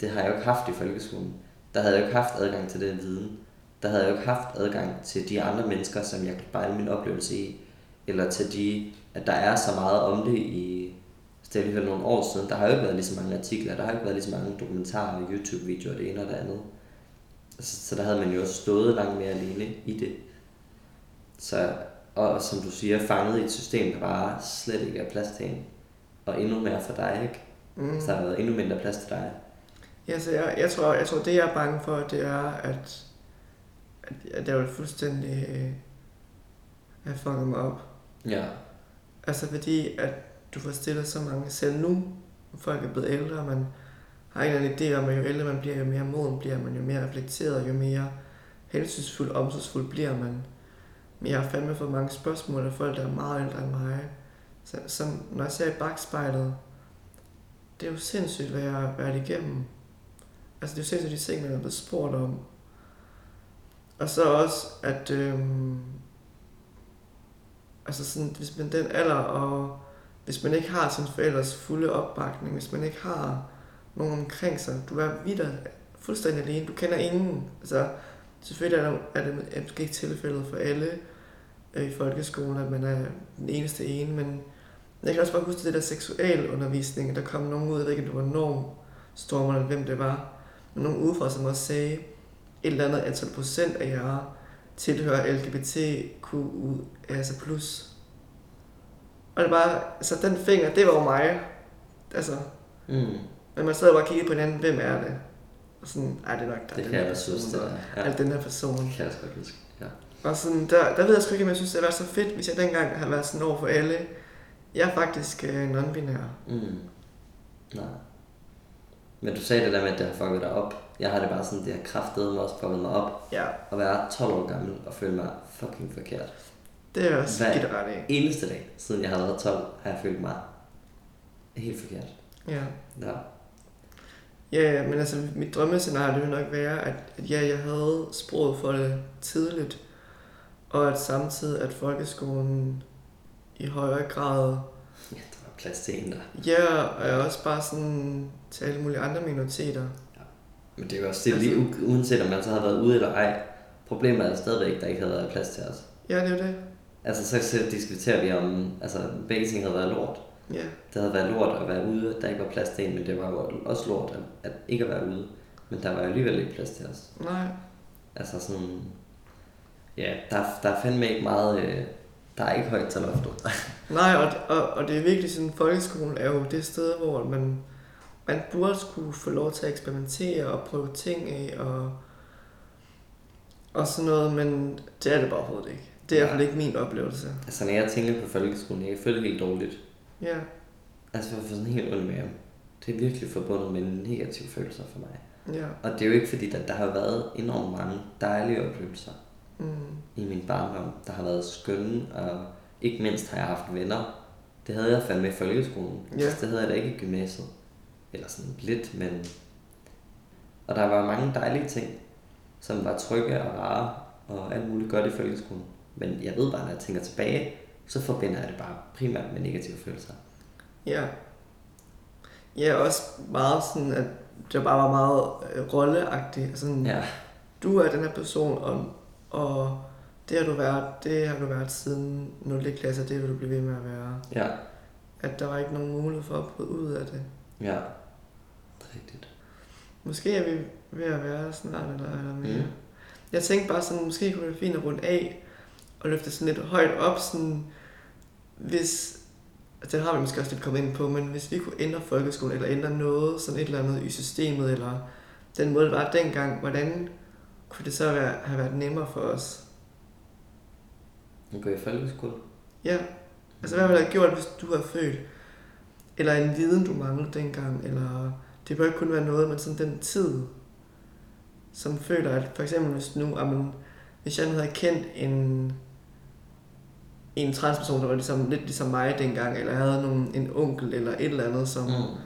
det har jeg jo ikke haft i folkeskolen. Der havde jeg jo ikke haft adgang til den viden. Der havde jeg jo ikke haft adgang til de andre mennesker, som jeg kan spejle min oplevelse i. Eller til de, at der er så meget om det i, det alligevel nogle år siden. Der har jo ikke været lige så mange artikler, der har ikke været lige så mange dokumentarer og YouTube-videoer, det ene og det andet. Så, så der havde man jo også stået langt mere alene i det. Så, og som du siger, fanget i et system, der bare slet ikke er plads til en. Og endnu mere for dig, ikke? Mm. Så der har været endnu mindre plads til dig. Ja, så jeg, jeg, tror, jeg tror, det jeg er bange for, det er, at, at, jeg vil fuldstændig øh, have fanget mig op. Ja. Altså fordi, at du får stillet så mange selv nu, når folk er blevet ældre, og man har en eller anden idé om, at jo ældre man bliver, jo mere moden bliver man, jo mere reflekteret, jo mere hensynsfuld, omsorgsfuld bliver man. Men jeg har fandme fået mange spørgsmål af folk, der er meget ældre end mig. Så, som, når jeg ser i bagspejlet, det er jo sindssygt, hvad jeg har været igennem. Altså, det er jo sindssygt de ting, man er blevet spurgt om. Og så også, at øhm, altså sådan, hvis man den alder, og hvis man ikke har sin forældres fulde opbakning, hvis man ikke har nogen omkring sig, du er videre fuldstændig alene, du kender ingen. Altså, selvfølgelig er, der, er det er måske ikke tilfældet for alle øh, i folkeskolen, at man er den eneste ene, men jeg kan også bare huske det der seksualundervisning, der kom nogen ud, jeg ved ikke, om det var norm, Stormer, eller hvem det var, men nogen udefra, som også sagde, et eller andet antal procent af jer tilhører LGBTQ, altså plus. Og det bare, altså den finger, det var jo mig. Altså, Mm. men man sad og bare kiggede på hinanden, hvem er det? Og sådan, ej, det er nok der, Det den her synes, person, det og er. Ja. den her person. Det kan jeg godt huske. Ja. Og sådan, der, der ved jeg sgu ikke, om jeg synes, det havde været så fedt, hvis jeg dengang havde været sådan over for alle. Jeg er faktisk øh, non-binær. Mm. Nej. Men du sagde det der med, at det har fucket dig op. Jeg har det bare sådan, det har kraftet mig også fucket mig op. Ja, At være 12 år gammel og føle mig fucking forkert. det er også Hvad? skidt ret i. Eneste dag, siden jeg har været 12, har jeg følt mig helt forkert. Ja. Ja. Ja, ja, men altså mit drømmescenarie ville nok være, at, at ja, jeg havde sproget for det tidligt, og at samtidig at folkeskolen i højere grad, ja, der var plads til en der. ja, og jeg også bare sådan til alle mulige andre minoriteter. Men det er jo også det, er lige uanset om man så har været ude eller ej. Problemet er stadigvæk, at der ikke havde været plads til os. Ja, det er det. Altså så, så diskuterer vi om, altså begge ting havde været lort. Ja, Det havde været lort at være ude, der ikke var plads til en, men det var jo også lort at, at ikke at være ude. Men der var jo alligevel ikke plads til os. nej, Altså sådan, ja, der, der er fandme ikke meget, øh, der er ikke højt til loftet. *laughs* nej, og, og, og det er virkelig sådan, folkeskolen er jo det sted, hvor man, man burde skulle få lov til at eksperimentere og prøve ting af, og, og sådan noget, men det er det bare overhovedet ikke. Det er i hvert fald ikke min oplevelse. altså når jeg tænker på folkeskolen, jeg kan føle det helt dårligt. Ja, Altså for at få sådan helt ondt med. Det er virkelig forbundet med negative følelser for mig. ja, Og det er jo ikke fordi, at der har været enormt mange dejlige oplevelser mm, i min barndom, der har været skønne, og ikke mindst har jeg haft venner. Det havde jeg fandme i folkeskolen. Ja. Det havde jeg da ikke i gymnasiet. Eller sådan lidt, men... Og der var mange dejlige ting, som var trygge og rare, og alt muligt godt i folkeskolen. Men jeg ved bare, når jeg tænker tilbage, så forbinder jeg det bare primært med negative følelser. ja. Ja, også meget sådan, at det bare var meget øh, rolleagtigt. Sådan, Ja, du er den her person, og, og det har du været, det har du været siden 0. klasse, det vil du blive ved med at være. ja, At der var ikke nogen mulighed for at bryde ud af det. ja. Rigtigt. Måske er vi ved at være snart, eller, eller mere. Mm. Jeg tænkte bare sådan, måske kunne det være fint at runde af, og løfte sådan lidt højt op, sådan, hvis, altså det har vi måske også lidt kommet ind på, men hvis vi kunne ændre folkeskolen, eller ændre noget, sådan et eller andet i systemet, eller den måde, det var dengang, hvordan kunne det så være, have været nemmere for os? Nu går i folkeskole. Ja, altså hvad ville det have gjort, hvis du havde født? Eller en viden, du manglede dengang, eller det bør ikke kun være noget, men sådan den tid, som føler, at for eksempel hvis nu, amen, hvis jeg nu havde kendt en, en transperson, der var ligesom, lidt ligesom mig dengang, eller havde nogen, en onkel eller et eller andet, som, mm.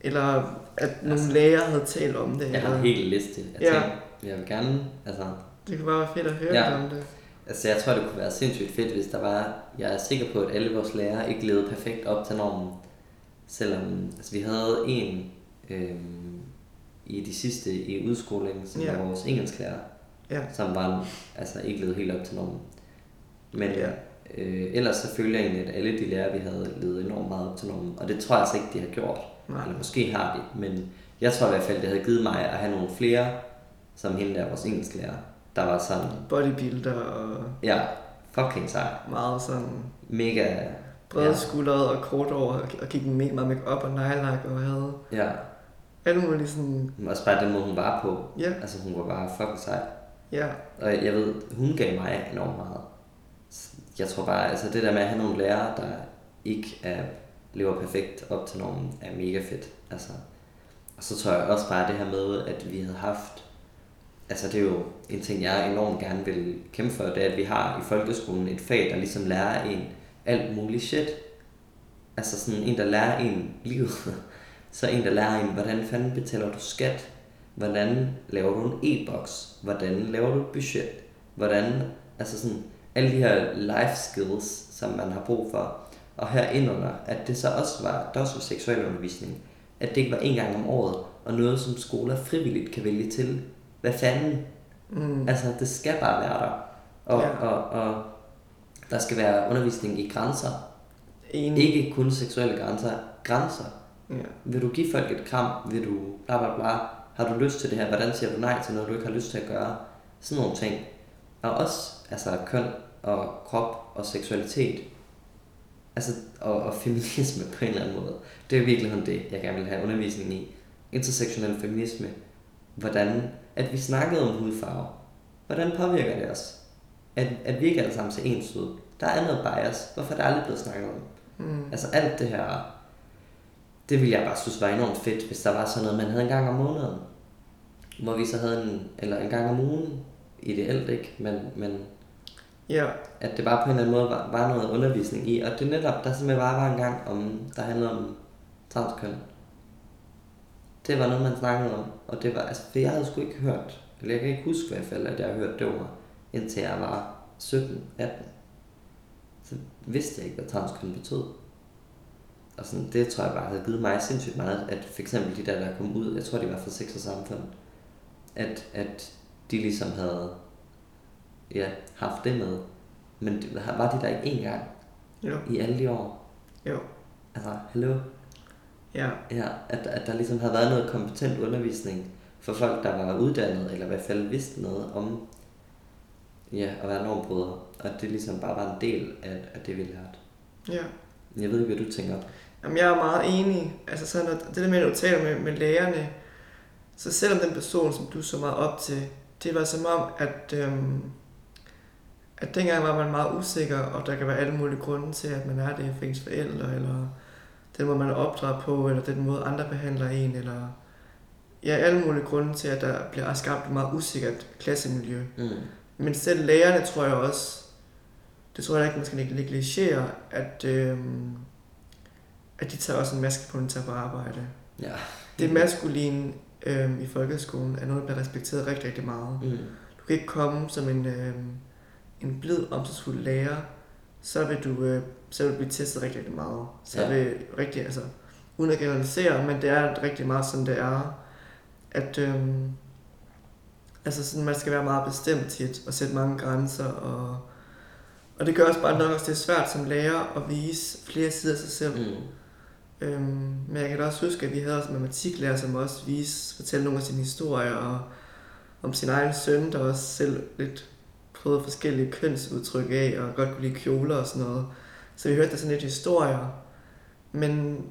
Eller at nogle Altså, læger havde talt om det. Jeg har eller, en hel liste af Ja. ting. Jeg vil gerne, altså, Det kunne bare være fedt at høre ja. om det. Altså, jeg tror, det kunne være sindssygt fedt, hvis der var... Jeg er sikker på, at alle vores lærere ikke levede perfekt op til normen. Selvom altså, vi havde en øhm, i de sidste i udskolingen, som Ja. var vores engelsklærer, Ja. som var altså ikke levede helt op til normen. Men Ja. øh, ellers så følger jeg egentlig, at alle de lærere, vi havde, levede enormt meget op til normen. Og det tror jeg altså ikke, de har gjort. Nej. Eller måske har de, men jeg tror i hvert fald, det havde givet mig at have nogle flere som hende der, vores engelsklærer, der var sådan, Bodybuilder og ja, fucking sej. meget sådan Mega, brede Ja. skuldre og kort over, og, gik med meget make op og nejlak og havde ja, alle mulige sådan, også bare den måde, hun var på. ja, Altså, hun var bare fucking sej. ja, Og jeg ved, hun gav mig enormt meget. Jeg tror bare, altså det der med at have nogle lærere, der ikke er, lever perfekt op til normen, er mega fedt. Altså, og så tror jeg også bare det her med, at vi havde haft, altså det er jo en ting, jeg enormt gerne vil kæmpe for, det er, at vi har i folkeskolen et fag, der ligesom lærer en alt muligt shit. Altså sådan en, der lærer en livet. *laughs* Så en, der lærer en, hvordan fanden betaler du skat? Hvordan laver du en e-boks? Hvordan laver du et budget? Hvordan, altså sådan, alle de her life skills, som man har brug for. Og herunder, at det så også var, der også var seksualundervisning. At det ikke var en gang om året, og noget, som skoler frivilligt kan vælge til. Hvad fanden? mm, Altså, det skal bare være der. Og, Ja. og, og der skal være undervisning i grænser. enig. Ikke kun seksuelle grænser, grænser. Ja. Vil du give folk et kram? Vil du bla bla bla? Har du lyst til det her? Hvordan siger du nej til noget, du ikke har lyst til at gøre? Sådan nogle ting. Og også altså køn og krop og seksualitet. Altså, og, og feminisme på en eller anden måde. Det er virkelig det, jeg gerne vil have undervisning i. Intersektionel feminisme. Hvordan, at vi snakkede om hudfarve. Hvordan påvirker det os? At, at vi ikke alle sammen ser ens ud. Der er noget bias. Hvorfor er det aldrig blevet snakket om? Mm, Altså alt det her, det ville jeg bare synes var enormt fedt, hvis der var sådan noget, man havde en gang om måneden. Hvor vi så havde en, eller en gang om ugen, ideelt ikke, men, men ja, at det bare på en eller anden måde var, var noget undervisning i. Og det er netop, der simpelthen bare var en gang, om, der handlede om transkøn. Det var noget, man snakkede om. Og det var, altså, for jeg havde sgu ikke hørt, eller jeg kan ikke huske i hvert fald, at jeg har hørt det ord, indtil jeg var 17-18. Så vidste jeg ikke, hvad transkøn betød. Og sådan, det tror jeg bare havde givet mig sindssygt meget, at for eksempel de der, der kom ud, jeg tror, de var fra sex og samfund, at, at de ligesom havde ja, haft det med. Men var de der ikke én gang jo, i alle de år? jo, Altså, hallo? ja, Ja, at, at der ligesom havde været noget kompetent undervisning for folk, der var uddannet, eller i hvert fald vidste noget om ja, at være normbrydere. Og det ligesom bare var en del af, af det, vi lærte. ja. Jeg ved ikke, hvad du tænker. Jamen, jeg er meget enig. Altså sådan, at det der med, at du taler med, med lærerne, så selvom den person, som du så meget op til, det var som om, at, øhm, at dengang var man meget usikker, og der kan være alle mulige grunde til, at man er det for ens forældre, eller den måde, man er opdraget på, eller den måde, andre behandler en, eller ja, alle mulige grunde til, at der bliver skabt et meget usikkert klassemiljø. Mm. Men selv lærerne tror jeg også, det tror jeg ikke, man skal negligere, at, øhm, at de tager også en maske på, når de tager på arbejde. Ja. Det maskuline øhm, i folkeskolen er noget, der bliver respekteret rigtig, rigtig meget. Mm. Du kan ikke komme som en, øhm, en blid, omsorgsfuld lærer, så vil du, øh, så vil du blive testet rigtig, rigtig meget. Så Ja. vil rigtig, altså, uden at generalisere, men det er rigtig meget sådan, det er, at øhm, altså sådan, man skal være meget bestemt tit, og sætte mange grænser, og, og det gør også bare nok også, det er svært som lærer at vise flere sider af sig selv. Mm. Øhm, men jeg kan da også huske, at vi havde også en matematiklærer, som også viste, fortalte nogle af sine historier og om sin egen søn, der også selv lidt prøvede forskellige kønsudtryk af, og godt kunne lide kjoler og sådan noget. Så vi hørte der sådan lidt historier, men,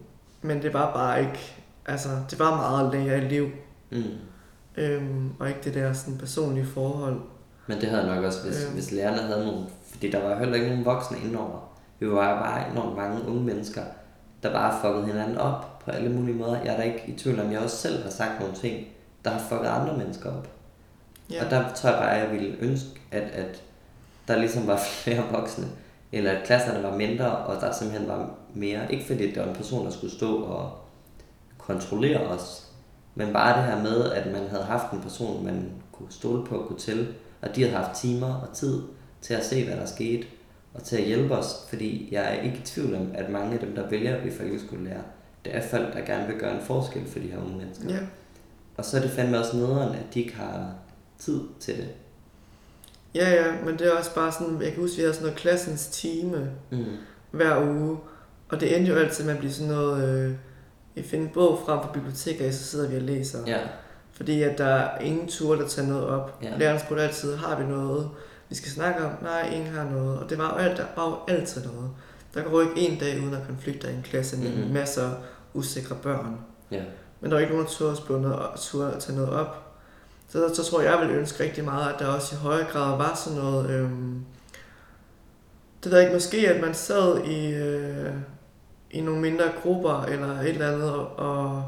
men det var bare ikke, altså det var meget lære i liv, Mm. Øhm, og ikke det der sådan personlige forhold. Men det havde nok også, hvis, Øhm. hvis lærerne havde nogle... Fordi der var heller ikke nogen voksne indover. Vi var bare enormt mange unge mennesker, der bare fuckede hinanden op på alle mulige måder. Jeg er da ikke i tvivl om, jeg også selv har sagt nogle ting, der har fucket andre mennesker op. Ja, Og der tror jeg bare, at jeg ville ønske, at, at der ligesom var *laughs* flere voksne, eller at klasserne var mindre, og der simpelthen var mere. Ikke fordi det var en person, der skulle stå og kontrollere os, men bare det her med, at man havde haft en person, man kunne stole på og kunne til, og de havde haft timer og tid til at se, hvad der skete, og til at hjælpe os, fordi jeg er ikke i tvivl om, at mange af dem, der vælger at blive folkeskolelærer, det er folk, der gerne vil gøre en forskel for de her unge mennesker. ja, Og så er det fandme også nederen, at de ikke har tid til det. ja, ja, men det er også bare sådan, jeg kan huske, vi havde sådan noget klassens time, Mm. hver uge. Og det endte jo altid med at blive sådan noget, øh, vi finder en bog frem fra biblioteket, og så sidder vi og læser. Ja. Fordi at der er ingen tur, der tager noget op. Ja. Læreren spurgte altid, har vi noget, vi skal snakke om? Nej, ingen har noget. Og det var jo, alt, der var jo altid noget. Der går jo ikke en dag uden at konflikter i en klasse med Mhm. mm-hmm. masser af usikre børn. Ja. Men der var ikke nogen, der turde at spørge noget, turde at tage noget op. Så, så tror jeg, jeg ville ønske rigtig meget, at der også i højere grad var sådan noget... Øhm, det ved jeg ikke, måske at man sad i, øh, i nogle mindre grupper eller et eller andet, og,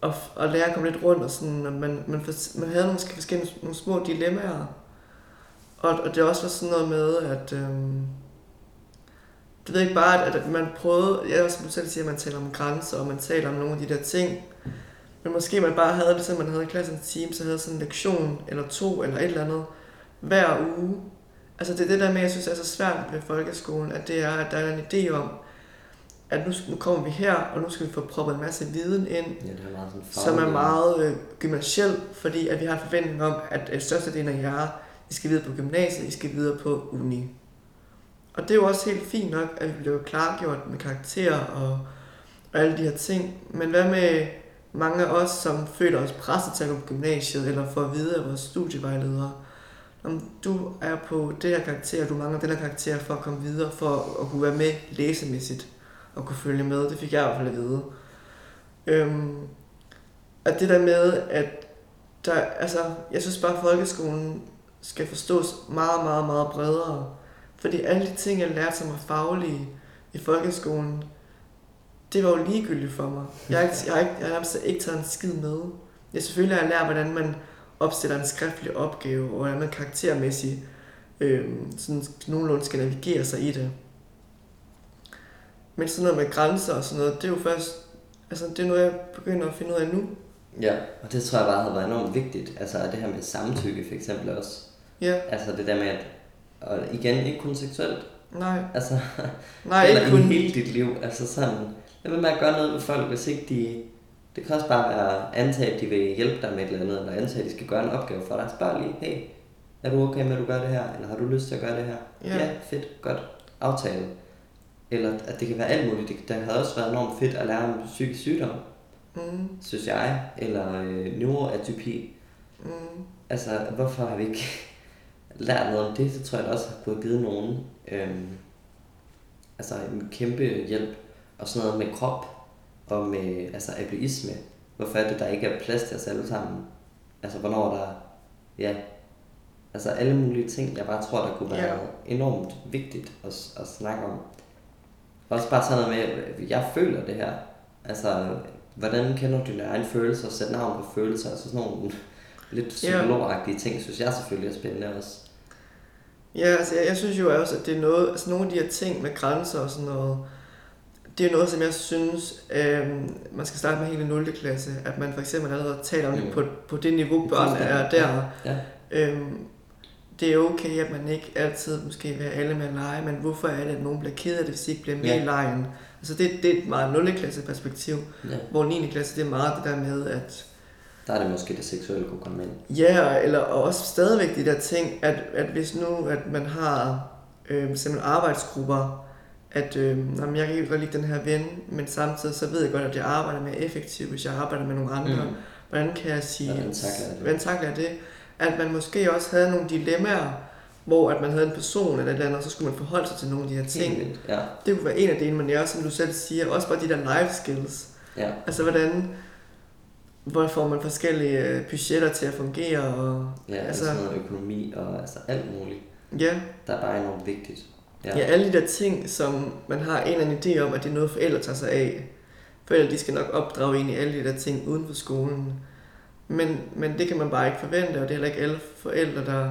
og, og, lære at komme lidt rundt, og sådan, at man, man, for, man havde måske forskellige nogle små dilemmaer. Og, og det også var sådan noget med, at... Øhm, det ved ikke bare, at, at man prøvede, jeg som du selv siger, at man taler om grænser, og man taler om nogle af de der ting, men måske man bare havde det, som man havde i klassens team, så havde sådan en lektion, eller to, eller et eller andet, hver uge. Altså det er det der med, jeg synes er så svært ved folkeskolen, at det er, at der er en idé om, at nu, nu kommer vi her, og nu skal vi få proppet en masse viden ind, Ja, det er meget sådan som er meget øh, gymnasiel, fordi at vi har en forventning om, at øh, størstedelen af jer, I skal videre på gymnasiet, I skal videre på uni. Og det er jo også helt fint nok, at vi bliver klargjort med karakterer og, og alle de her ting. Men hvad med mange af os, som føler os presset til at gå på gymnasiet, eller får at vide af vores studievejledere, om du er på det her karakter, du mangler den her karakter for at komme videre, for at kunne være med læsemæssigt at kunne følge med. Det fik jeg i hvert fald at vide. Øhm, at det der med, at der, altså, jeg synes bare, at folkeskolen skal forstås meget, meget, meget bredere. Fordi alle de ting, jeg lærte, som var faglige i folkeskolen, det var jo ligegyldigt for mig. Jeg har, ikke, jeg har, ikke, jeg har ikke taget en skid med. Jeg selvfølgelig har lært, hvordan man opstiller en skriftlig opgave, og hvordan man karaktermæssigt øh, sådan nogenlunde skal navigere sig i det. Men sådan noget med grænser og sådan noget, det er jo først, altså det er noget, jeg begynder at finde ud af nu. Ja, og det tror jeg bare havde været enormt vigtigt. Altså det her med samtykke for eksempel også. Ja, Altså det der med at, og igen, ikke kun seksuelt. nej, Altså, nej, ikke kun. hele dit liv. Altså sådan, lad med at gøre noget ved folk, hvis ikke de... Det kan også bare være antage, at de vil hjælpe dig med et eller andet, eller antage, at de skal gøre en opgave for dig. Spørg lige, hey, er du okay med, at du gør det her? Eller har du lyst til at gøre det her? Ja. ja fedt, godt. Aftale. Eller at det kan være alt muligt. Det, der havde også været enormt fedt at lære om psykisk sygdom, Mm, synes jeg. Eller øh, neuroatypi. mm, Altså, hvorfor har vi ikke *laughs* lært noget om det? Det tror jeg da også har kunne give nogen øhm, altså en kæmpe hjælp. Og sådan noget med krop og med altså ableisme. Hvorfor er det, der ikke er plads til os alle sammen? Altså, hvornår der... Ja, altså alle mulige ting, jeg bare tror, der kunne være Ja. enormt vigtigt at, at snakke om. Også bare sådan noget med, at jeg føler det her. Altså, hvordan kender du dine egne følelser og sætte navn på følelser? Altså sådan nogle lidt psykologagtige ting, synes jeg selvfølgelig er spændende også. Ja, altså jeg, jeg synes jo også, at det er noget, altså nogle af de her ting med grænser og sådan noget, det er noget, som jeg synes, øh, man skal starte med hele 0. klasse, at man for eksempel allerede taler om det Mm. på, på det niveau, børn er der. Ja. Øhm, det er okay, at man ikke altid måske vil alle med at lege, men hvorfor er det, at nogen bliver ked af det, hvis de ikke bliver med Ja. i lejen? Altså det, det er et meget 0. klasse perspektiv, ja. hvor 9. klasse, det er meget det der med, at Der er det måske det seksuelle kunne komme ind. Ja, eller og også stadigvæk de der ting, at, at hvis nu at man har øh, simpelthen arbejdsgrupper, at øh, jamen, jeg kan ikke godt lide den her ven, men samtidig så ved jeg godt, at jeg arbejder mere effektivt, hvis jeg arbejder med nogle andre. Mm. Hvordan kan jeg sige, Hvordan takler jeg det? hvordan takler jeg det? At man måske også havde nogle dilemmaer, hvor at man havde en person eller et eller andet, og så skulle man forholde sig til nogle af de her ting. Helt. Ja. Det kunne være en af delene, men det er også, som du selv siger, også bare de der life skills. ja. Altså hvordan, hvor får man forskellige øh, budgetter til at fungere, og Ja, altså Altså- sådan noget økonomi og altså alt muligt, ja, der er bare enormt vigtigt. Ja. ja, alle de der ting, som man har en eller anden idé om, at det er noget, forældre tager sig af. Forældre, de skal nok opdrage en i alle de der ting uden for skolen. Men, men det kan man bare ikke forvente, og det er heller ikke alle forældre, der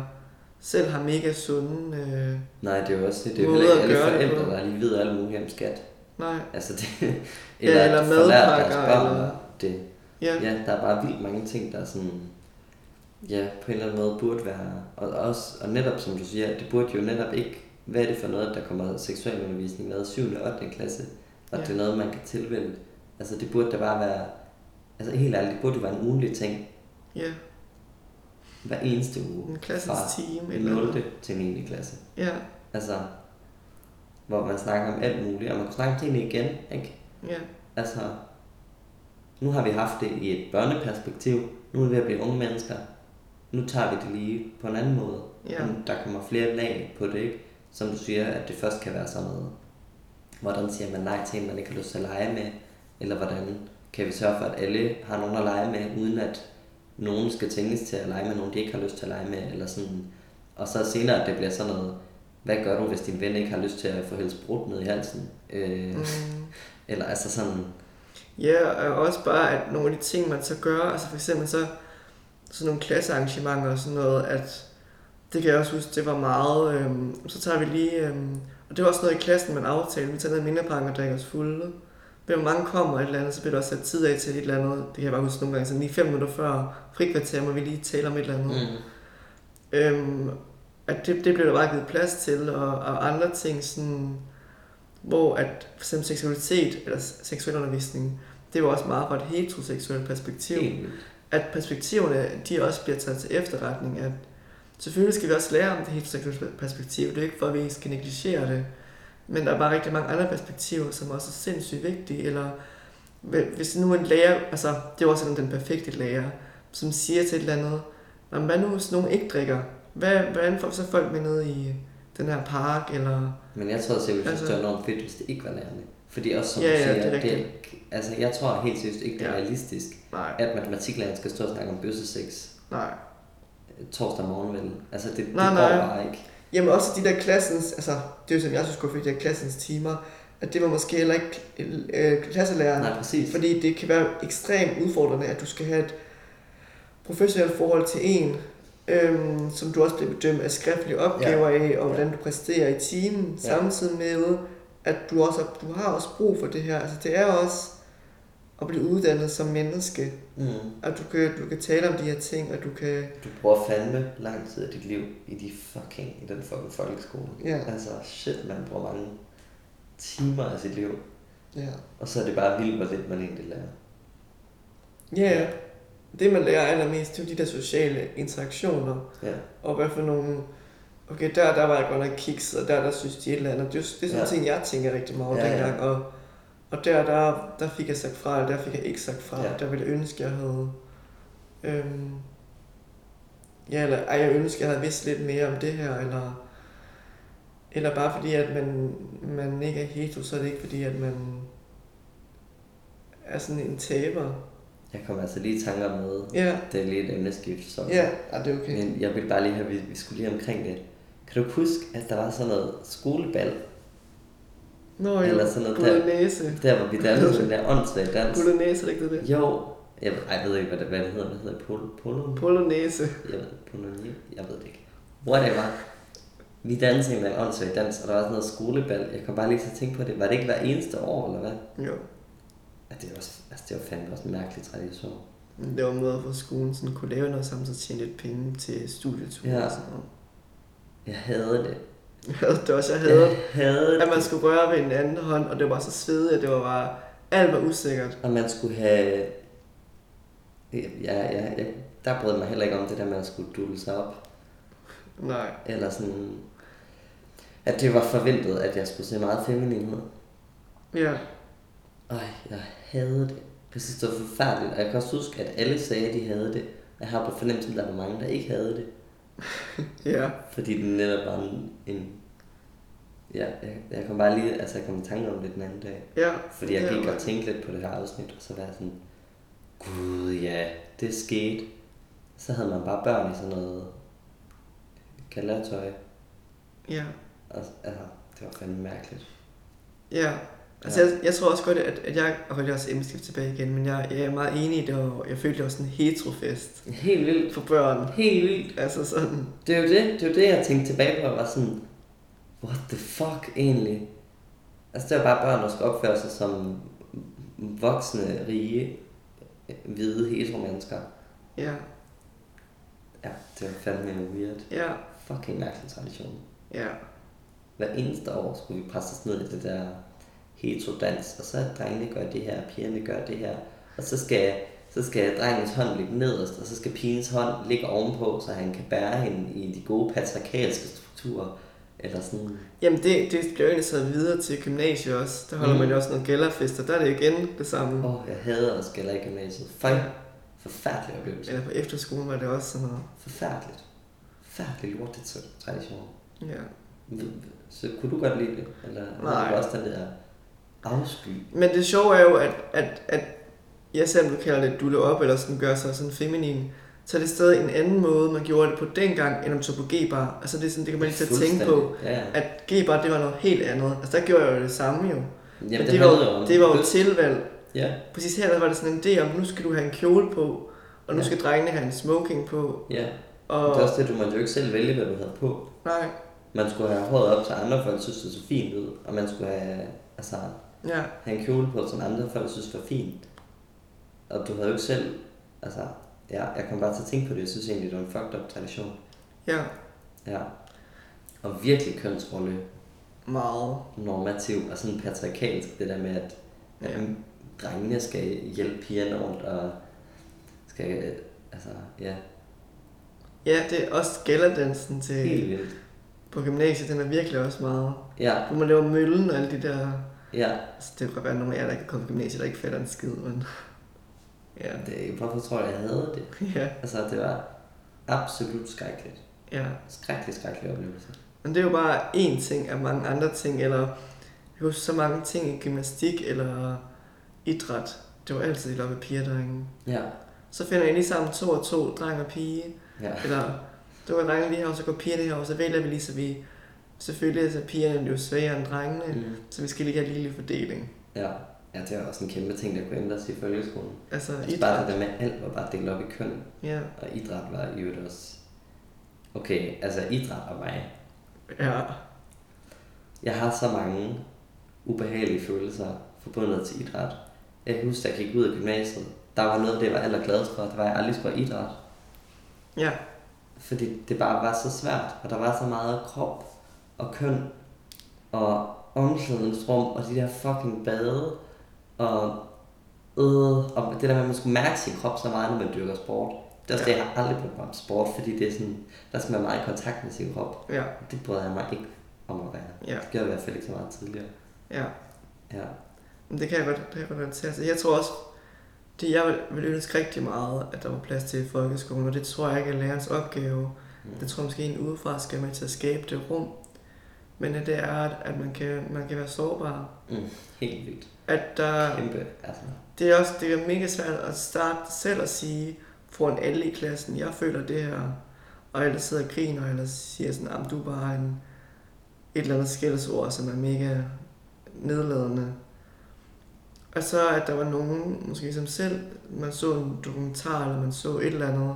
selv har mega sunde... Øh, Nej, det er jo også det. Det er jo heller ikke at alle forældre, der lige ved alt muligt om skat. nej, Altså det, Ja, *laughs* eller at få lært deres madpakker, børn eller- det. ja, Ja, der er bare vildt mange ting, der sådan, ja, på en eller anden måde burde være, og, også, og netop som du siger, det burde jo netop ikke, hvad er det for noget, der kommer seksualundervisning med 7. og 8. klasse, og Ja. det er noget, man kan tilvælge. Altså det burde da bare være, altså helt ærligt, det burde jo være en ugenlig ting, ja, hver eneste uge, en klassens fra team. Eller 0. til 9. klasse. Ja, Altså, hvor man snakker om alt muligt, og man kan snakke om tingene igen, ikke? ja, Altså, nu har vi haft det i et børneperspektiv, nu er vi ved at blive unge mennesker, nu tager vi det lige på en anden måde. Ja. Der kommer flere lag på det, ikke? Som du siger, at det først kan være sådan noget. Hvordan siger man nej til en, man ikke har lyst til at lege med? Eller hvordan kan vi sørge for, at alle har nogen at lege med, uden at nogen skal tænkes til at lege med nogen, de ikke har lyst til at lege med? Eller sådan. Og så senere, at det bliver sådan noget, hvad gør du, hvis din ven ikke har lyst til at få helt sprudt ned i halsen? Øh, Mm. *laughs* Eller altså sådan, Ja, og også bare, at nogle af de ting, man så gør, altså for eksempel så sådan nogle klassearrangementer og sådan noget, at det kan jeg også huske, det var meget, øhm, så tager vi lige, øhm, og det var også noget i klassen, man aftalte, vi tager ned i mindeparken og drikker os fulde. Hvor mange kommer et eller andet, så bliver der også sat tid af til et eller andet, det kan jeg bare huske nogle gange, sådan lige fem minutter før frikvarter, må vi lige tale om et eller andet. mm, Øhm, at det, det blev der bare givet plads til, og, og andre ting, sådan, hvor at for eksempel seksualitet, eller seksuel undervisning, det var også meget fra et heteroseksuelt perspektiv. vildt. At perspektiverne, de også bliver taget til efterretning, at selvfølgelig skal vi også lære om det heteroseksuelle perspektiv, det er ikke for, at vi skal negligere det, men der er bare rigtig mange andre perspektiver, som også er sindssygt vigtige, eller hvis nu en lærer, altså det er jo også sådan den perfekte lærer, som siger til et eller andet, "Nå, men hvad nu hvis nogen ikke drikker? Hvad, hvordan får så folk med ned i den her park, eller... Men jeg tror at Altså- det var enormt fedt, hvis det ikke var lærende. Fordi også som Ja, du ja, siger, det er det, altså jeg tror helt seriøst ikke, det er Ja. realistisk, Nej, at matematiklæreren skal stå og snakke om bøssesex nej. torsdag morgen, vel? Altså det, det Nej, går nej. bare ikke. Jamen også de der klassens, altså det er jo som jeg synes skulle fedt, de der klassens timer, at det var måske heller ikke øh, klasselæreren, Nej, præcis. Fordi det kan være ekstremt udfordrende, at du skal have et professionelt forhold til en, øhm, som du også bliver bedømt af skriftlige opgaver ja. af, og hvordan du præsterer i timen, ja. samtidig med, at du, også, du har også brug for det her. Altså det er også at blive uddannet som menneske, Mm. at du kan, du kan tale om de her ting, og du kan... Du bruger fandme lang tid af dit liv i de fucking, i den fucking folkeskole. Ja. Altså shit, man bruger mange timer af sit liv. Ja, Og så er det bare vildt, hvor lidt man egentlig lærer. ja det man lærer allermest, det er de der sociale interaktioner, Ja. og hvad for nogle... Okay, der, der var jeg godt nok kiks, og der, der synes de et eller andet. Det er, det er sådan Ja. ja. ting, jeg tænker rigtig meget over Ja, ja, ja. dengang. Og, og der, der, der fik jeg sagt fra, eller der fik jeg ikke sagt fra. Ja. Der ville jeg ønske, jeg havde... Øhm, ja, eller ej, jeg ønsker, jeg havde vidst lidt mere om det her, eller... Eller bare fordi, at man, man ikke er hetero, så er det ikke fordi, at man er sådan en taber. Jeg kommer altså lige i tanker med, Ja, det er lige et emneskift, så. ja, ja det er okay. Men jeg vil bare lige have, vi, vi skulle lige omkring det. Kan du huske, at der var sådan noget skolebal, Nå jo, Eller sådan noget der. Bolognese. der hvor vi dansede den der åndssvage dans? Bolognese, det ikke det? Jo, jeg, ved, jeg ved ikke, hvad det, hvad det hedder. Hvad hedder det? Polo? Polo? Bolognese. Jeg ved, Polonie? Jeg ved det ikke. Whatever. Vi dansede en eller anden åndssvag dans, og der var sådan noget skolebal. Jeg kom bare lige at tænke på det. Var det ikke hver eneste år, eller hvad? Jo. Ja, det var, også, altså, det var fandme også en mærkelig tradition. Det var en måde, hvor skolen sådan kunne lave noget samtidig tjene lidt penge til studieture Ja. og sådan noget. Jeg havde det. Jeg havde det også, jeg havde, Jeg havde at man skulle røre ved en anden hånd, og det var så svedigt, det var bare, alt var usikkert. Og man skulle have... Ja, ja, ja, der brød mig heller ikke om det der med at skulle dulle sig op. Nej. Eller sådan... At det var forventet, at jeg skulle se meget feminin ud. Ja. Ej, jeg havde det. Jeg synes, det var forfærdeligt. Og jeg kan også huske, at alle sagde, at de havde det. Og jeg har på fornemmelsen, at der var mange, der ikke havde det. Ja. Fordi den netop var en... en ja, jeg, jeg kom bare lige... Altså, jeg kom i tanke om det den anden dag. Ja. Fordi jeg gik og tænkte lidt på det her afsnit, og så var jeg sådan, gud ja, det skete. Så havde man bare børn i sådan noget kaldetøj, Ja. og altså, det var fandme mærkeligt. Ja. Altså, Ja. jeg, jeg tror også godt, at, at jeg, det er også emneskift tilbage igen, men jeg, jeg er meget enig i det, og jeg følte det var sådan en heterofest Helt vildt. for børn. Helt vildt. Altså sådan, Det er jo det, det er jo det, jeg tænkte tilbage på, og var sådan, what the fuck egentlig? Altså, det var bare børn, der skulle opføre sig som voksne, rige, hvide, hetero mennesker. ja, Ja, det var fandme weird. ja, Fucking mærkelig tradition. ja, hver eneste år skulle vi presse os ned i det der hetero-dans, og så drengene gør det her, pigerne gør det her, og så skal, så skal drengens hånd ligge nederst, og så skal pigens hånd ligge ovenpå, så han kan bære hende i de gode patriarkalske strukturer. Eller sådan... Jamen det, det bliver jo taget videre til gymnasiet også. Der holder Mm. mm. man jo også nogle gælderfester. Der er det igen det samme. Åh, oh, jeg hader at skælde i gymnasiet. Fuck. Forfærdelig oplevelse. Eller på efterskolen var det også sådan noget. Forfærdeligt. Forfærdeligt lortet tradition. Ja. Så kunne du godt lide det? Eller Nej. havde du også den der afsky? Men det sjove er jo, at, at, at jeg selvom du kalder det dulle op, eller sådan gør sig sådan feminin, så er det stadig en anden måde, man gjorde det på dengang, end man tog på G-bar. Altså det, er sådan, det kan man ikke til at tænke på. Ja, ja. at G-bar det var noget helt andet. Altså der gjorde jeg jo det samme jo. Jamen, Men det, det, var, jo, det var jo tilvalg. Ja, Præcis her der var det sådan en idé om, nu skal du have en kjole på, og nu Ja. skal drengene have en smoking på. ja. Og, Det er også det, du måtte jo ikke selv vælge, hvad du havde på. nej, Man skulle have håret op, så andre folk synes, det så fint ud. Og man skulle have, altså, ja, have en kjole på, som andre folk synes var fint. Og du havde jo ikke selv, altså, ja, jeg kom bare til at tænke på det. Jeg synes egentlig, det var en fucked up tradition. ja, Ja. Og virkelig kønsrolle meget. normativ og sådan patriarkalsk, det der med, at Ja. ja. drengene skal hjælpe pigerne rundt og skal, altså, ja, Ja, det er også gælderdansen til, helt vildt. på gymnasiet, den er virkelig også meget. Ja, Hvor man laver møllen og alle de der... ja, Altså, det kan godt være nogle af jer, der ikke er kommet på gymnasiet, der ikke fatter en skid, men... Ja, det, hvorfor tror jeg, jeg havde det? *laughs* ja, Altså, det var absolut skrækkeligt. ja. Skrækkelig, skrækkelig oplevelse. Men det er jo bare én ting af mange andre ting, eller... Jeg husker så mange ting i gymnastik eller idræt. Det var altid lidt op med piger og drenge. Ja, Så finder jeg lige sammen to og to, dreng og pige. ja, Eller, du går drengene lige her, og så går pigerne her, og så vælger vi lige, så vi... Selvfølgelig er så pigerne jo svagere end drengene, mm. så vi skal lige have en lille fordeling. ja. Ja, det var også en kæmpe ting, der kunne ændres i folkeskolen. Altså, Altså bare idræt. det der med, alt var bare delt op i køn. Ja, Og idræt var i øvrigt også... Okay, altså idræt og mig. ja, Jeg har så mange ubehagelige følelser forbundet til idræt. Jeg kan huske, da jeg gik ud af gymnasiet, der var noget det, var allergladest for, det var, at jeg aldrig skulle idræt. ja, Fordi det bare var så svært, og der var så meget krop og køn og omklædningsrum og de der fucking bade og øh, og det der med, at man skulle mærke sin krop så meget, når man dyrker sport. Det er også Ja. det, jeg har aldrig brugt mig om sport, fordi det er sådan, der skal man meget i kontakt med sin krop. ja, Det bryder jeg mig ikke om at være. ja, Det gjorde jeg i hvert fald ikke så meget tidligere. ja. Ja. Men det kan jeg godt, det kan jeg godt relatere til. Jeg tror også, det jeg vil, vil ønske rigtig meget, at der var plads til i folkeskolen, og det tror jeg ikke er lærerens opgave. Mm. Det tror jeg måske en udefra skal med til at skabe det rum. Men at det er, at- at man kan, man kan være sårbar. Mm. Helt vildt. At der, Kæmpe, altså. det er også det er mega svært at starte selv at sige foran alle i klassen, jeg føler det her, og alle sidder og griner, eller siger sådan, at du er bare en, et eller andet skældsord, som er mega nedladende. Og så at der var nogen, måske som selv, man så en dokumentar, eller man så et eller andet,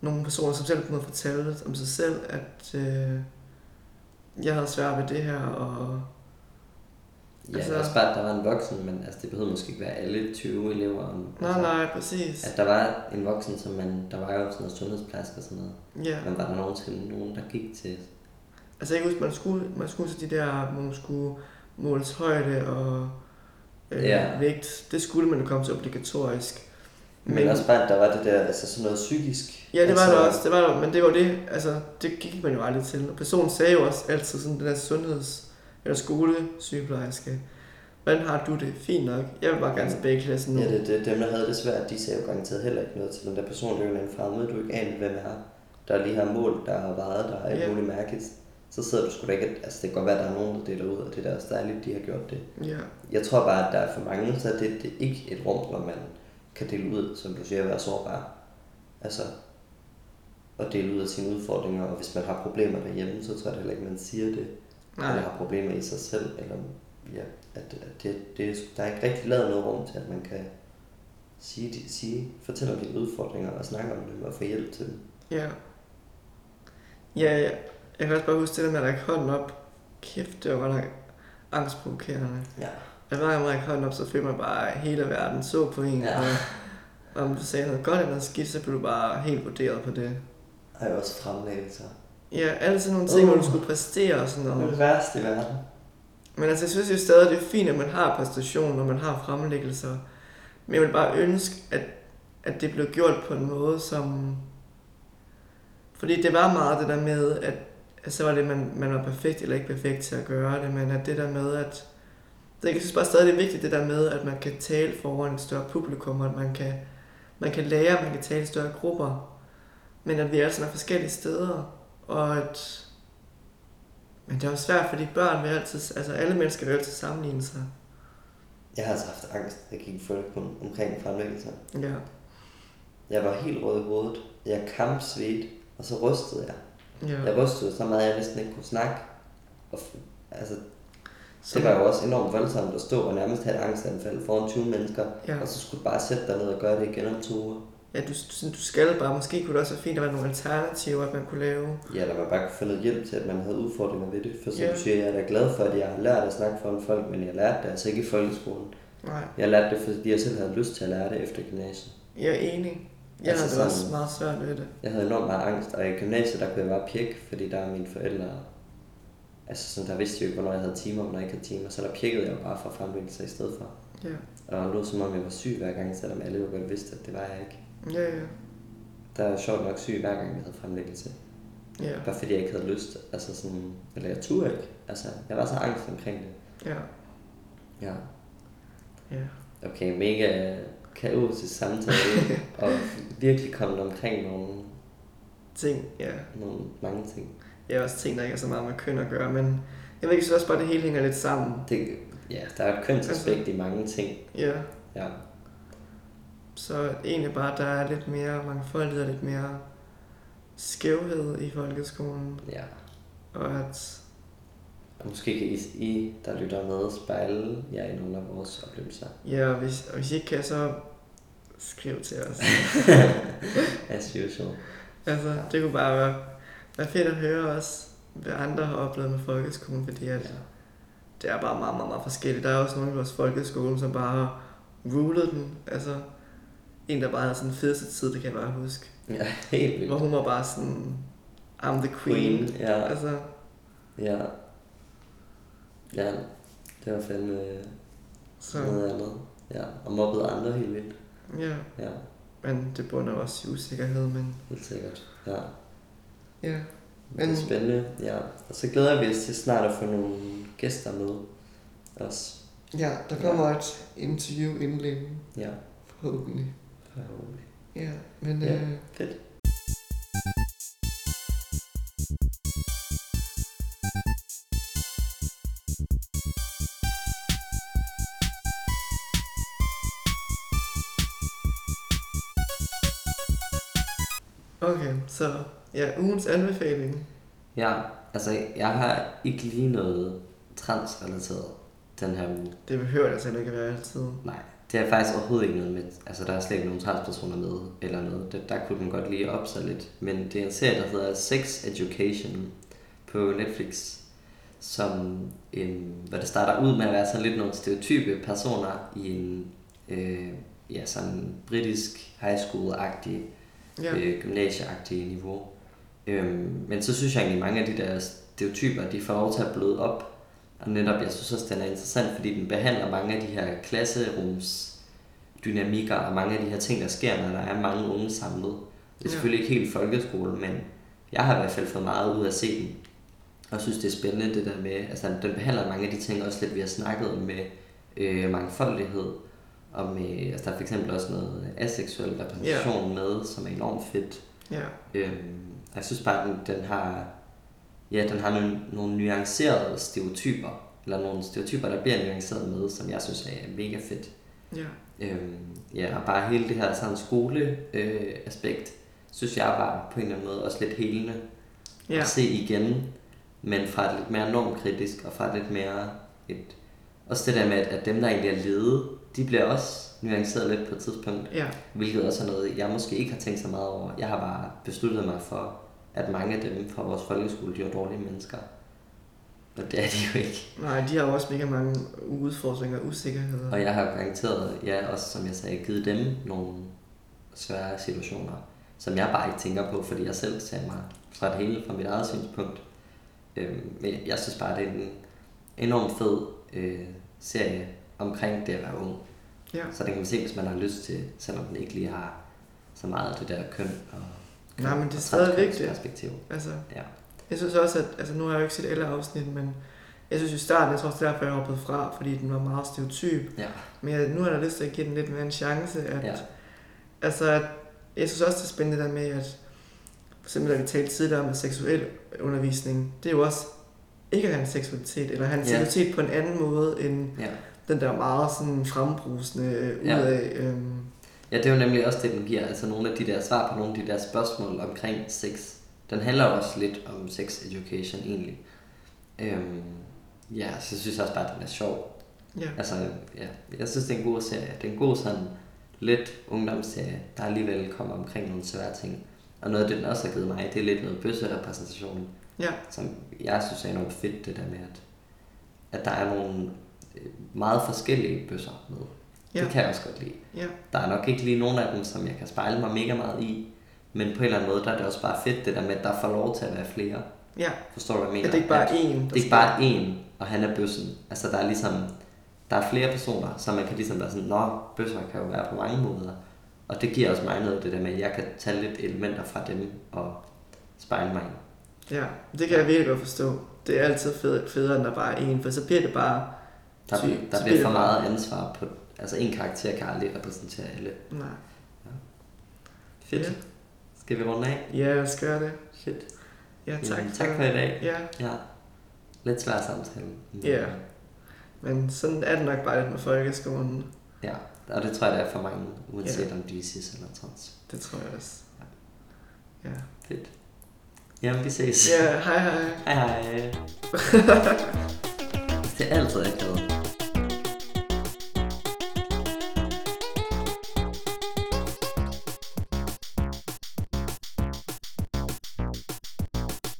nogle personer, som selv kunne fortælle om sig selv, at øh, jeg havde svært ved det her, og Ja, Altså- altså, også bare, at der var en voksen, men altså, det behøvede måske ikke være alle 20 elever. Om, nej, altså, nej, præcis. At der var en voksen, som man, der var jo sådan noget sundhedsplejerske og sådan noget. Ja. Men var der nogen til nogen, der gik til... Altså jeg kan huske, man skulle, man skulle til de der, hvor man skulle måles højde og øh, Ja. vægt. Det skulle man jo komme til obligatorisk. Men, men også bare, at der var det der, altså sådan noget psykisk. Ja, det var altså, det også. Det var der, men det var det, altså, det gik man jo aldrig til. Og personen sagde jo også altid sådan, den der sundheds- eller skolesygeplejerske. Hvordan har du det? Fint nok. Jeg vil bare gerne tilbage i klassen nu. Ja, det, det, dem, der havde det svært, de sagde jo garanteret heller ikke noget til den der person, det er en fremmed, du ikke aner, hvem er, der lige har mål, der har vejet, der er alt Ja. muligt mærkeligt. Så sidder du sgu da ikke, altså det kan godt være, at der er nogen, der deler ud, og det er da også dejligt, de har gjort det. Ja, Jeg tror bare, at der er for mange, så det, det er ikke et rum, hvor man kan dele ud, som du siger, være sårbar. Altså, at dele ud af sine udfordringer, og hvis man har problemer derhjemme, så tror jeg heller ikke, man siger det. nej. Eller har problemer i sig selv, eller ja, at, at det, det, der er ikke rigtig lavet noget rum til, at man kan sige, sige, fortælle om dine udfordringer og snakke om dem og få hjælp til dem. Ja. Ja, ja. Jeg kan også bare huske det der med at række hånden op. Kæft, det var godt angstprovokerende. Ja. Gang man rækker hånden op, så følte man bare, at hele verden så på en. Ja. Og om du sagde noget godt eller noget skidt, så blev du bare helt vurderet på det. Har jo også fremlæggelser. Ja, alle sådan nogle ting, hvor du Uh. skulle præstere og sådan Det er noget. det værste i verden. Men altså, jeg synes jo stadig, det er fint, at man har præstation, når man har fremlæggelser. Men jeg vil bare ønske, at, at det blev gjort på en måde, som... Fordi det var meget det der med, at, at så var det, man, man var perfekt eller ikke perfekt til at gøre det, men at det der med, at det, jeg synes bare stadig, det er vigtigt, det der med, at man kan tale foran et større publikum, og at man kan, man kan lære, man kan tale i større grupper, men at vi sammen er forskellige steder, og at men det er jo svært, fordi børn vil altid, altså alle mennesker vil altid sammenligne sig. Jeg har altså haft angst, da jeg gik i folkeskolen omkring fremlæggelser. Ja. Jeg var helt rød i hovedet. Jeg kampsvedt, og så rystede jeg. ja. Jeg rystede så meget, at jeg næsten ikke kunne snakke. Og altså, Så, det var jo også enormt voldsomt at stå og nærmest have et angstanfald foran 20 mennesker. ja. Og så skulle du bare sætte dig ned og gøre det igen om to uger. ja, du, du, du skal bare, måske kunne det også være fint, at der var nogle alternativer, at man kunne lave. Ja, eller man bare kunne få noget hjælp til, at man havde udfordringer ved det. For som Ja. du siger, jeg er da glad for, at jeg har lært at snakke foran folk, men jeg lærte det altså ikke i folkeskolen. Nej, Jeg lærte det, fordi jeg selv havde lyst til at lære det efter gymnasiet. jeg er enig. Jeg Altså havde det også meget svært ved det. Jeg havde enormt meget angst, og i gymnasiet, der kunne jeg bare pjekke, fordi der er mine forældre... Altså sådan, der vidste de jo ikke, hvornår jeg havde timer, og hvornår jeg ikke havde timer, så der pjekkede jeg jo bare for fremlæggelser i stedet for. Ja, Og det lød som om, jeg var syg hver gang, selvom alle jo godt vidste, at det var jeg ikke. ja, ja. Der er sjovt nok syg hver gang, jeg havde fremlæggelse. Ja, Bare fordi jeg ikke havde lyst, altså sådan, eller jeg turde ikke. Altså, jeg var så angst omkring det. ja, Ja. ja. Okay, mega kaotisk samtale, *laughs* og virkelig kommet omkring nogle, Ting, ja. nogle mange ting. Jeg har også ting, der ikke er så meget med køn at gøre, men jeg ved ikke, synes også bare, det hele hænger lidt sammen. Det, ja, der er et kønsaspekt Altså- i mange ting. Ja, Ja. så egentlig bare, der er lidt mere mangfoldighed og lidt mere skævhed i folkeskolen, ja. og at Og måske kan I, I, der lytter med, spejle jer i nogle af vores oplevelser. Ja, og hvis, og hvis I ikke kan, så skriv til os. *laughs* As usual. altså, det kunne bare være, være fedt at høre også, hvad andre har oplevet med folkeskolen, fordi at Ja. det er bare meget, meget, meget forskelligt. Der er også nogle i vores folkeskole, som bare har rulet den. Altså, en, der bare havde sådan en fedeste tid, det kan jeg bare huske. Ja, helt vildt. Hvor hun var bare sådan, I'm the queen. Queen, ja. Altså, Ja. Ja, det var fandme så, noget andet. Ja, og mobbede andre helt vildt. ja. Ja, Men det bunder også i usikkerhed, men helt sikkert. Ja. Ja. Det Men- er spændende, ja. Og så glæder vi os til snart at få nogle gæster med os. Ja, der kommer et interview inden længe, Ja, forhåbentlig. forhåbentlig. Ja, men Ja. øh, Fedt. Så ja, ugens anbefaling. Ja, altså jeg har ikke lige noget transrelateret den her uge. Det behøver altså ikke at være altid. Nej, det er faktisk overhovedet ikke noget med, altså der er slet ikke nogen transpersoner med eller noget. Det, der kunne den godt lige op sig lidt. Men det er en serie, der hedder Sex Education på Netflix, som en, hvad det starter ud med at være sådan lidt nogle stereotype personer i en øh, ja, sådan britisk high school-agtig Ja, øh, gymnasieagtige niveau. Øhm, men så synes jeg egentlig, at mange af de der stereotyper, de får lov til at bløde op. Og netop, jeg synes også, den er interessant, fordi den behandler mange af de her klasserums dynamikker og mange af de her ting, der sker, når der er mange unge samlet. Det er Ja. selvfølgelig ikke helt folkeskole, men jeg har i hvert fald fået meget ud af at se den. Og synes, det er spændende det der med, altså den behandler mange af de ting også lidt, vi har snakket om med øh, mangfoldighed. Og med, altså der er for eksempel også noget aseksuel repræsentation med, som er enormt fedt. ja, Øhm, og jeg synes bare, den, den har, ja, den har nogle, nogle nuancerede stereotyper, eller nogle stereotyper, der bliver nuanceret med, som jeg synes er mega fedt. ja, Øhm, ja, og bare hele det her sådan skole øh, aspekt, synes jeg var på en eller anden måde også lidt helende ja, at se igen, men fra et lidt mere normkritisk, og fra et lidt mere et, også det der med, at, dem, der egentlig er ledet, de bliver også nuanceret lidt på et tidspunkt. ja, Hvilket også er noget, jeg måske ikke har tænkt så meget over. Jeg har bare besluttet mig for, at mange af dem fra vores folkeskole, de er dårlige mennesker. Og det er de jo ikke. Nej, de har jo også mega mange udfordringer og usikkerheder. Og jeg har garanteret, ja, også som jeg sagde, givet dem nogle svære situationer, som jeg bare ikke tænker på, fordi jeg selv ser mig fra det hele, fra mit eget synspunkt. Øhm, men jeg synes bare, det er en enormt fed øh, serie omkring det at være ung. Ja, Så den kan man se, hvis man har lyst til, selvom den ikke lige har så meget af det der køn og Nej, men det er stadig vigtigt. perspektiv. altså, Ja. Jeg synes også, at, altså nu har jeg jo ikke set alle afsnit, men jeg synes i starten, jeg tror også derfor, jeg hoppede fra, fordi den var meget stereotyp. Ja. Men jeg, nu har jeg lyst til at give den lidt mere en chance, at, Ja. altså, at, jeg synes også, det er spændende der med, at for eksempel, da vi talte tidligere om seksuel undervisning, det er jo også ikke have en seksualitet, eller en Ja. seksualitet på en anden måde, end Ja. den der meget sådan frembrusende ud Ja. af, øhm, Ja, det er jo nemlig også det, den giver. Altså nogle af de der svar på nogle af de der spørgsmål omkring sex. Den handler også lidt om sex education egentlig. Øhm, ja, så jeg synes også bare, at den er sjov. ja, Altså, ja, jeg synes, det er en god serie. Det er en god sådan lidt ungdomsserie, der alligevel kommer omkring nogle svære ting. Og noget af det, den også har givet mig, det er lidt noget bøsserepræsentation, ja, som jeg synes er enormt fedt, det der med, at, at der er nogle øh, meget forskellige bøsser med. Ja. Det kan jeg også godt lide. ja, Der er nok ikke lige nogen af dem, som jeg kan spejle mig mega meget i. Men på en eller anden måde, der er det også bare fedt, det der med, at der får lov til at være flere. ja. Forstår du, hvad jeg mener? At det ikke bare er én, det er ikke bare én, og han er bøssen. Altså, der er ligesom, der er flere personer, så man kan ligesom være sådan, nå, bøsser kan jo være på mange måder. Og det giver også mig noget, det der med, at jeg kan tage lidt elementer fra dem og spejle mig i. Ja, det kan jeg virkelig godt forstå. Det er altid fed, federe, end der bare er en, for så bliver det bare... Der, Sygt. der bliver for det meget ansvar på, altså en karakter kan aldrig repræsentere alle. Nej. Fedt. Ja. Skal vi runde af? Ja, lad os gøre det. Fedt. Ja, tak. Jamen, tak for i dag. Ja, Ja. Lidt svær samtale. Ja. men sådan er det nok bare lidt med folkeskolen. Ja, og det tror jeg, der er for mange, uanset om de er cis eller trans. Det tror jeg også. Ja. Fedt. Jamen, vi ses. Ja, hej hej. Hej hej. *laughs* det er altid akavet.